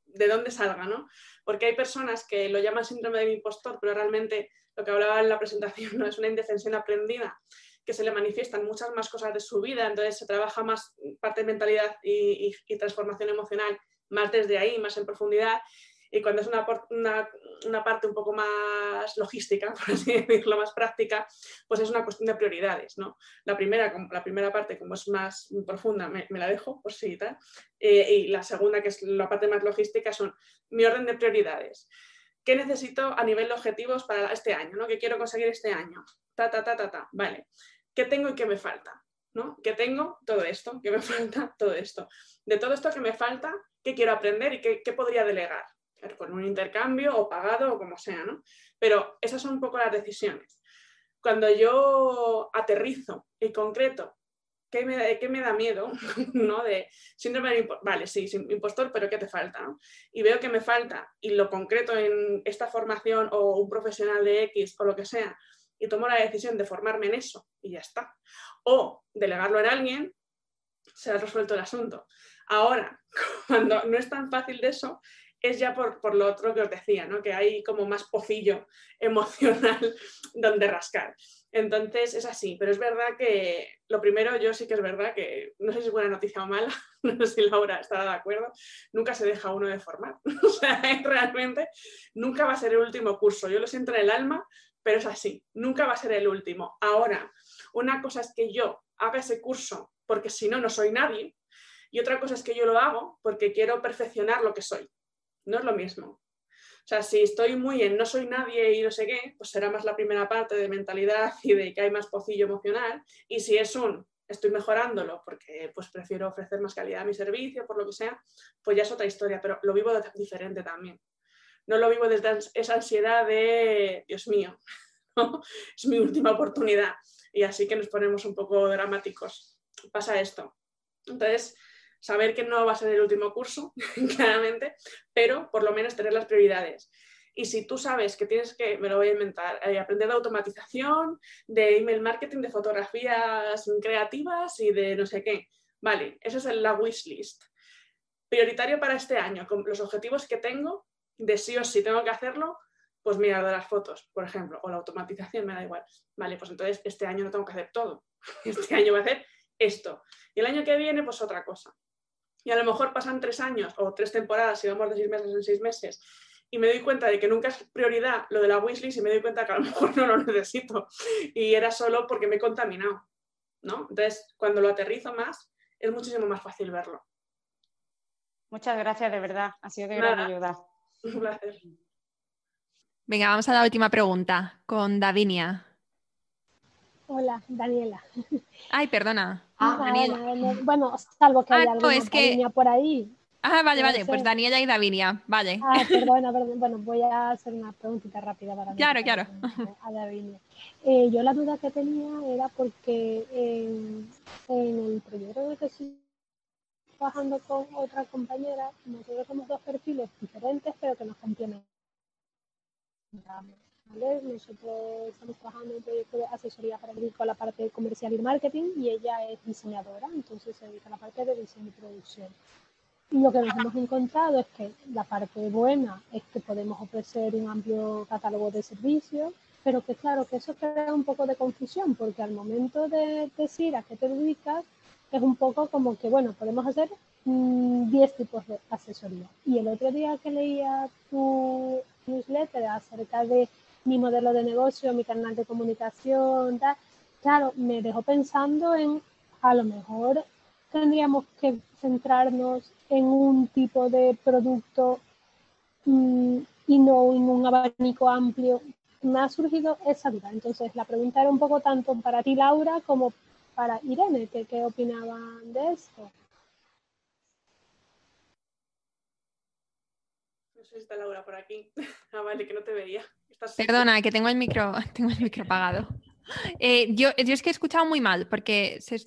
de dónde salga, ¿no? Porque hay personas que lo llaman síndrome del impostor, pero realmente lo que hablaba en la presentación no es una indefensión aprendida que se le manifiestan muchas más cosas de su vida, entonces se trabaja más parte de mentalidad y, transformación emocional más desde ahí, más en profundidad. Y cuando es una, una, parte un poco más logística, por así decirlo, más práctica, pues es una cuestión de prioridades. ¿no? La, primera, la primera parte, como es más profunda, me, la dejo, por si tal. Eh, y la segunda, que es la parte más logística, son mi orden de prioridades. ¿Qué necesito a nivel de objetivos para este año? ¿no? ¿Qué quiero conseguir este año? Ta, ta, ta, ta, ta. Vale. ¿Qué tengo y qué me falta? ¿no? ¿Qué tengo? Todo esto. ¿Qué me falta? Todo esto. De todo esto que me falta, ¿qué quiero aprender y qué, podría delegar? Con un intercambio o pagado o como sea, ¿no? Pero esas son un poco las decisiones. Cuando yo aterrizo y concreto ¿qué me, qué me, da miedo? ¿no? De síndrome de vale, sí, impostor, pero ¿qué te falta? Y veo que me falta y lo concreto en esta formación o un profesional de X o lo que sea, y tomo la decisión de formarme en eso y ya está. O delegarlo en alguien, se ha resuelto el asunto. Ahora, cuando no es tan fácil de eso, es ya por, lo otro que os decía, ¿no? que hay como más pocillo emocional donde rascar. Entonces es así, pero es verdad que lo primero, yo sí que es verdad que no sé si es buena noticia o mala, no sé si Laura estará de acuerdo, nunca se deja uno de formar. O sea, realmente nunca va a ser el último curso. Yo lo siento en el alma, pero es así, nunca va a ser el último. Ahora, una cosa es que yo haga ese curso porque si no, no soy nadie, y otra cosa es que yo lo hago porque quiero perfeccionar lo que soy no es lo mismo. O sea, si estoy muy en no soy nadie y no sé qué, pues será más la primera parte de mentalidad y de que hay más pocillo emocional. Y si es un estoy mejorándolo porque pues prefiero ofrecer más calidad a mi servicio, por lo que sea, pues ya es otra historia, pero lo vivo diferente también. No lo vivo desde esa ansiedad de, Dios mío, es mi última oportunidad. Y así que nos ponemos un poco dramáticos. Pasa esto. Entonces, saber que no va a ser el último curso, claramente, pero por lo menos tener las prioridades. Y si tú sabes que tienes que, me lo voy a inventar, eh, aprender de automatización, de email marketing, de fotografías creativas y de no sé qué, vale, esa es la wish list. Prioritario para este año, con los objetivos que tengo, de sí o sí tengo que hacerlo, pues mirar de las fotos, por ejemplo, o la automatización, me da igual. Vale, pues entonces este año no tengo que hacer todo. Este año voy a hacer esto. Y el año que viene, pues otra cosa y a lo mejor pasan tres años o tres temporadas, si vamos de seis meses en seis meses, y me doy cuenta de que nunca es prioridad lo de la wishlist y me doy cuenta que a lo mejor no lo necesito y era solo porque me he contaminado, ¿no? Entonces, cuando lo aterrizo más, es muchísimo más fácil verlo. Muchas gracias, de verdad. Ha sido de gran ayuda. Un placer. Venga, vamos a la última pregunta con Davinia. Hola, Daniela. Ay, perdona. Ah, Daniela. bueno, salvo que haya ah, alguna es que... por ahí. Ah, vale, vale, pues Daniela y Davinia, vale. Ah, perdona, perdona. Bueno, voy a hacer una preguntita rápida para Claro, claro. A Davinia. Eh, yo la duda que tenía era porque en, el proyecto el que trabajando con otra compañera, nosotros somos dos perfiles diferentes, pero que nos complementan. Nosotros estamos trabajando en un proyecto de asesoría para con la parte comercial y marketing y ella es diseñadora, entonces se dedica a la parte de diseño y producción. Y lo que nos hemos encontrado es que la parte buena es que podemos ofrecer un amplio catálogo de servicios, pero que claro, que eso crea un poco de confusión, porque al momento de decir a qué te dedicas, es un poco como que, bueno, podemos hacer 10 mm, tipos de asesoría. Y el otro día que leía tu newsletter acerca de mi modelo de negocio, mi canal de comunicación, claro, me dejó pensando en a lo mejor tendríamos que centrarnos en un tipo de producto mm, y no en un abanico amplio. Me ha surgido esa duda. Entonces, la pregunta era un poco tanto para ti, Laura, como para Irene, que qué opinaban de esto. No sé si está Laura por aquí. Ah, vale, que no te veía. Perdona, que tengo el micro, tengo el micro apagado. Eh, yo, yo, es que he escuchado muy mal, porque se,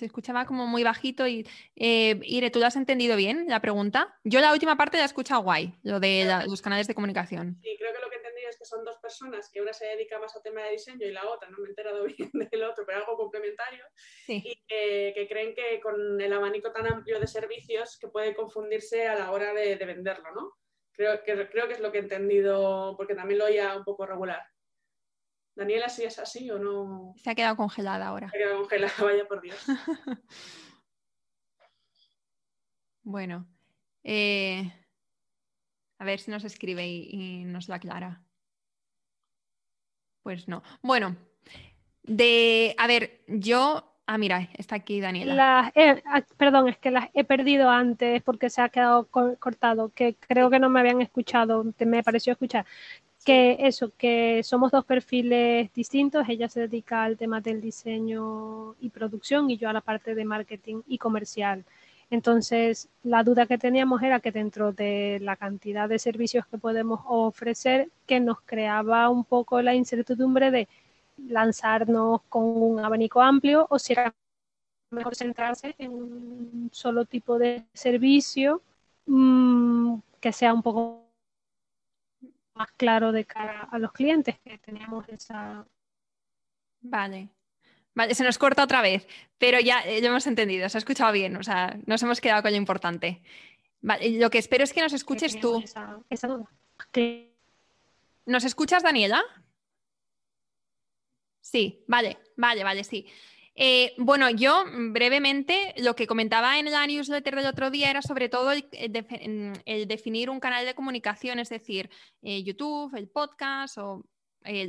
escuchaba como muy bajito y eh, Ire, ¿tú lo has entendido bien la pregunta? Yo la última parte la he escuchado guay, lo de los canales de comunicación. Sí, creo que lo que son dos personas, que una se dedica más al tema de diseño y la otra, no me he enterado bien del otro, pero algo complementario, y que, creen que con el abanico tan amplio de servicios que puede confundirse a la hora de, de venderlo, ¿no? Creo que, creo que es lo que he entendido, porque también lo oía un poco regular. Daniela, si es así o no. Se ha quedado congelada ahora. Se ha quedado congelada, vaya por Dios. bueno, eh, a ver si nos escribe y, nos lo aclara. Pues no. Bueno, de, a ver, yo Ah, mira, está aquí Daniela. Ah, perdón, es que las he perdido antes porque se ha quedado cortado, que creo que no me habían escuchado, me pareció escuchar. Que eso, que somos dos perfiles distintos, ella se dedica al tema del diseño y producción y yo a la parte de marketing y comercial. Entonces, la duda que teníamos era que dentro de la cantidad de servicios que podemos ofrecer, que nos creaba un poco la incertidumbre de lanzarnos con un abanico amplio o si era mejor centrarse en un solo tipo de servicio mm, que sea un poco más claro de cara a los clientes, que teníamos esa Vale. Vale, se nos corta otra vez, pero ya, eh, ya hemos entendido, se ha escuchado bien, o sea, nos hemos quedado con lo importante. Vale, lo que espero es que nos escuches tú. Esa, duda. ¿Nos escuchas, Daniela? Sí, vale, vale, vale, sí. Eh, bueno, yo mm, brevemente lo que comentaba en la newsletter del otro día era sobre todo el, definir un canal de comunicación, es decir, eh, YouTube, el podcast o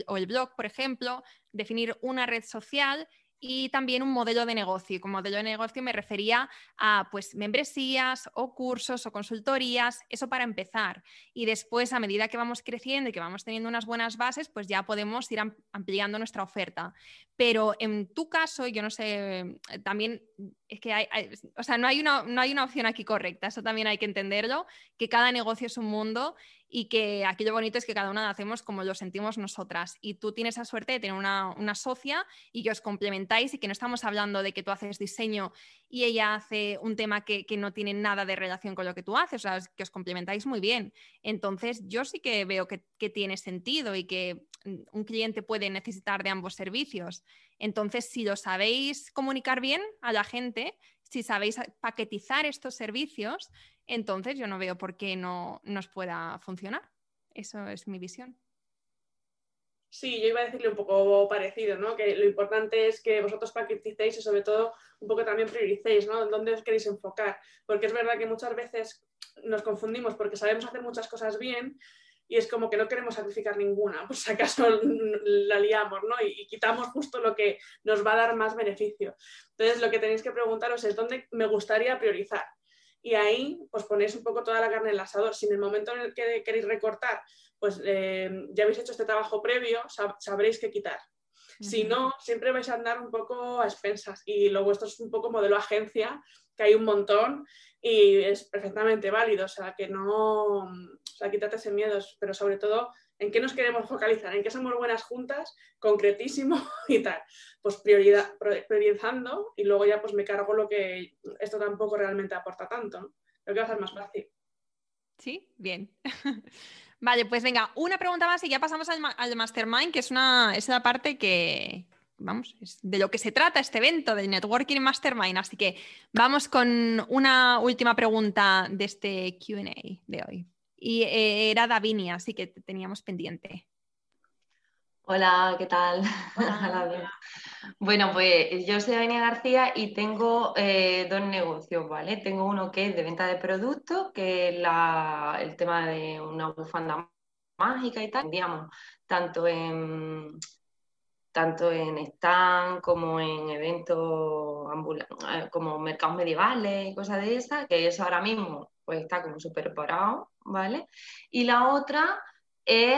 o el blog, por ejemplo, definir una red social y también un modelo de negocio. Con modelo de negocio me refería a pues membresías o cursos o consultorías, eso para empezar. Y después, a medida que vamos creciendo y que vamos teniendo unas buenas bases, pues ya podemos ir ampliando nuestra oferta. Pero en tu caso, yo no sé, también es que o sea, no hay, una, no hay una opción aquí correcta, eso también hay que entenderlo, que cada negocio es un mundo y que aquí lo bonito es que cada una hacemos como lo sentimos nosotras. Y tú tienes la suerte de tener una, una, socia y que os complementáis y que no estamos hablando de que tú haces diseño y ella hace un tema que, que no tiene nada de relación con lo que tú haces, o sea, que os complementáis muy bien. Entonces, yo sí que veo que tiene sentido y que un cliente puede necesitar de ambos servicios. Entonces, si lo sabéis comunicar bien a la gente, si sabéis paquetizar estos servicios, entonces yo no veo por qué no nos pueda funcionar. Eso es mi visión. Sí, yo iba a decirle un poco parecido, ¿no? Que lo importante es que vosotros paqueticéis y sobre todo un poco también prioricéis, ¿no? ¿Dónde os queréis enfocar? Porque es verdad que muchas veces nos confundimos porque sabemos hacer muchas cosas bien y es como que no queremos sacrificar ninguna, pues si acaso la liamos, ¿no? Y, y, quitamos justo lo que nos va a dar más beneficio. Entonces, lo que tenéis que preguntaros es dónde me gustaría priorizar y ahí pues ponéis un poco toda la carne en el asador. Si en el momento en el que queréis recortar, pues eh, ya habéis hecho este trabajo previo, sabréis qué quitar. Si no, siempre vais a andar un poco a expensas y lo vuestro es un poco modelo agencia, que hay un montón y es perfectamente válido, o sea, que no, o sea, quítate ese miedo, pero sobre todo ¿En qué nos queremos focalizar? ¿En qué somos buenas juntas? Concretísimo y tal. Pues prioridad, priorizando y luego ya pues me cargo lo que esto tampoco realmente aporta tanto. ¿no? Creo que va a ser más fácil. Sí, bien. vale, pues venga, una pregunta más y ya pasamos al, Mastermind, que es, una, es la parte que, vamos, es de lo que se trata este evento de Networking Mastermind. Así que vamos con una última pregunta de este QA de hoy y eh, era Davinia, así que teníamos pendiente. Hola, ¿qué tal? bueno, pues yo soy Davinia García y tengo eh, dos negocios, ¿vale? Tengo uno que es de venta de productos, que es el tema de una bufanda mágica y tal, digamos, tanto en tanto en stand como en eventos eh, como mercados medievales y cosas de esas, que eso ahora mismo pues está como súper parado, ¿vale? Y la otra es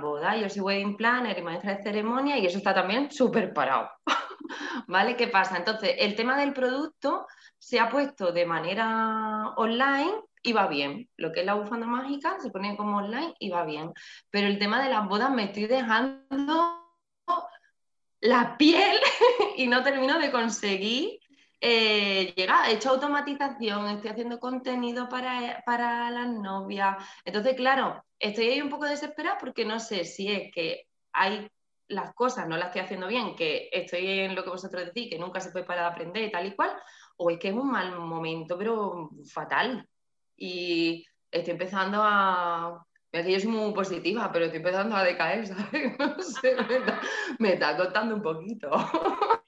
boda. Yo soy wedding planner y maestra de ceremonia y eso está también súper parado, ¿vale? ¿Qué pasa? Entonces, el tema del producto se ha puesto de manera online y va bien. Lo que es la bufanda mágica se pone como online y va bien. Pero el tema de las bodas me estoy dejando la piel y no termino de conseguir eh, llega, he hecho automatización, estoy haciendo contenido para, para las novias. Entonces, claro, estoy ahí un poco desesperada porque no sé si es que hay las cosas, no las estoy haciendo bien, que estoy en lo que vosotros decís, que nunca se puede parar de aprender y tal y cual, o es que es un mal momento, pero fatal. Y estoy empezando a... que yo muy positiva, pero estoy empezando a decaer, ¿sabes? No sé, me está, me está costando un poquito.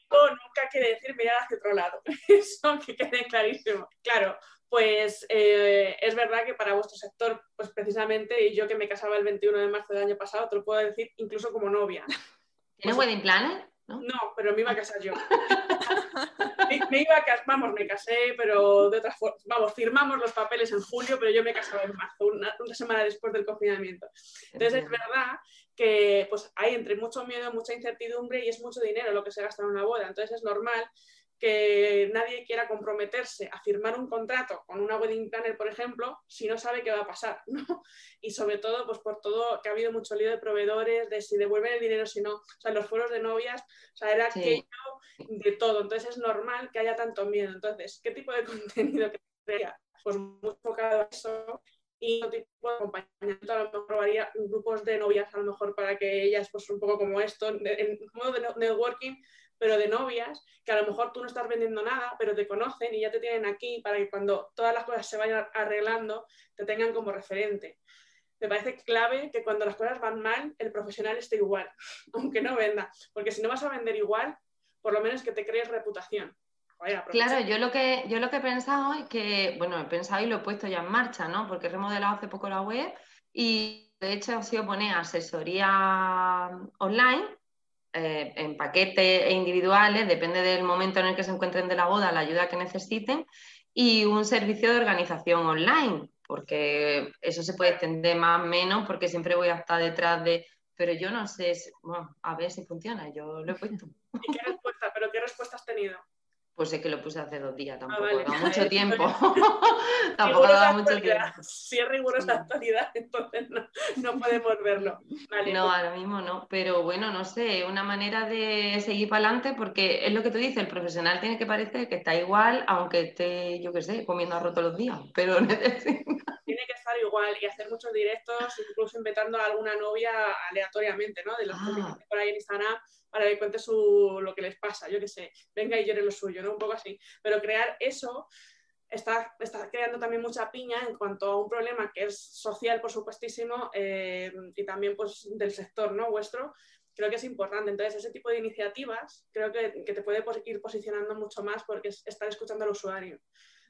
quiere decir mirar hacia otro lado. Eso que quede clarísimo. Claro, pues eh, es verdad que para vuestro sector, pues precisamente, y yo que me casaba el 21 de marzo del año pasado, te lo puedo decir incluso como novia. ¿Tienes pues, wedding planner? ¿no? pero me iba a casar yo. me, iba a casar, vamos, me casé, pero de otra forma, vamos, firmamos los papeles en julio, pero yo me casaba en marzo, una, una semana después del confinamiento. Entonces es verdad que pues hay entre mucho miedo, mucha incertidumbre y es mucho dinero lo que se gasta en una boda. Entonces es normal que nadie quiera comprometerse a firmar un contrato con una wedding planner, por ejemplo, si no sabe qué va a pasar, ¿no? Y sobre todo, pues por todo que ha habido mucho lío de proveedores, de si devuelven el dinero, si no, o sea, los foros de novias, o sea, era aquello de todo, entonces es normal que haya tanto miedo. Entonces, ¿qué tipo de contenido crea? Pues muy enfocado a eso y otro tipo de acompañamiento, a lo mejor probaría grupos de novias, a lo mejor para que ellas, pues un poco como esto, en modo de networking, pero de novias, que a lo mejor tú no estás vendiendo nada, pero te conocen y ya te tienen aquí para que cuando todas las cosas se vayan arreglando, te tengan como referente. Me parece clave que cuando las cosas van mal, el profesional esté igual, aunque no venda, porque si no vas a vender igual, por lo menos que te crees reputación. Claro, yo lo, que, yo lo que he pensado es que, bueno, he pensado y lo he puesto ya en marcha, ¿no? Porque he remodelado hace poco la web y de hecho ha sido poner asesoría online eh, en paquetes e individuales, depende del momento en el que se encuentren de la boda, la ayuda que necesiten, y un servicio de organización online, porque eso se puede extender más o menos, porque siempre voy a estar detrás de, pero yo no sé, bueno, a ver si funciona, yo lo he puesto. ¿Y qué respuesta? ¿Pero qué respuesta has tenido? Pues es que lo puse hace dos días, ah, tampoco da mucho tiempo. tampoco da mucho tiempo. Si es rigurosa actualidad, entonces no, podemos verlo. no, pues ahora mismo no. Pero bueno, no sé, una manera de seguir para adelante, porque es lo que tú dices, el profesional tiene que parecer que está igual, aunque esté, yo qué sé, comiendo arroz todos los días. Pero tiene que estar igual y hacer muchos directos, incluso invitando a alguna novia aleatoriamente, ¿no? De los ah. que por ahí en Instagram para que cuente su, lo que les pasa, yo qué sé, venga y llore lo suyo, ¿no? Un poco así. Pero crear eso está, está creando también mucha piña en cuanto a un problema que es social, por supuestísimo, eh, y también pues del sector, ¿no? Vuestro, creo que es importante. Entonces, ese tipo de iniciativas creo que, que te puede ir posicionando mucho más porque es estar escuchando al usuario.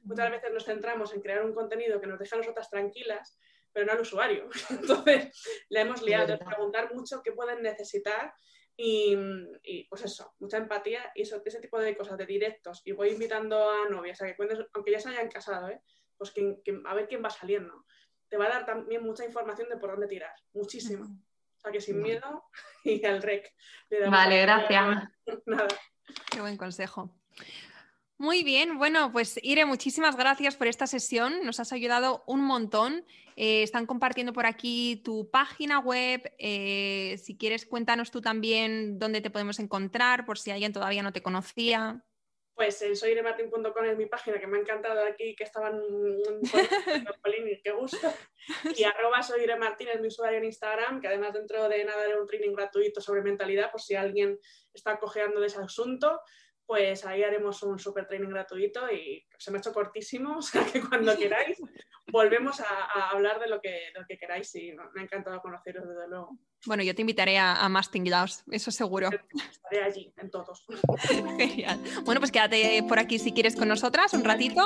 Muchas veces nos centramos en crear un contenido que nos deja a nosotras tranquilas, pero no al usuario. Entonces, le hemos liado. preguntar mucho qué pueden necesitar y, pues eso, mucha empatía y eso, ese tipo de cosas, de directos. Y voy invitando a novias a que cuentes, aunque ya se hayan casado, ¿eh? pues que, a ver quién va saliendo. Te va a dar también mucha información de por dónde tirar, muchísimo. O sea que sin miedo y al rec. Vale, gracias. Nada. Qué buen consejo. Muy bien, bueno, pues Ire, muchísimas gracias por esta sesión. Nos has ayudado un montón. Eh, están compartiendo por aquí tu página web. Eh, si quieres, cuéntanos tú también dónde te podemos encontrar, por si alguien todavía no te conocía. Pues en soyremartin.com es mi página, que me ha encantado aquí, que estaban y qué gusto. Y arroba soyremartin es mi usuario en Instagram, que además dentro de nada de un training gratuito sobre mentalidad, por si alguien está cojeando de ese asunto pues ahí haremos un super training gratuito y se me ha hecho cortísimo, o sea que cuando queráis volvemos a, hablar de lo que, lo que queráis y me ha encantado conoceros desde luego. Bueno, yo te invitaré a, más tinglados, eso seguro. Estaré allí, en todos. Genial. Bueno, pues quédate por aquí si quieres con nosotras un ratito.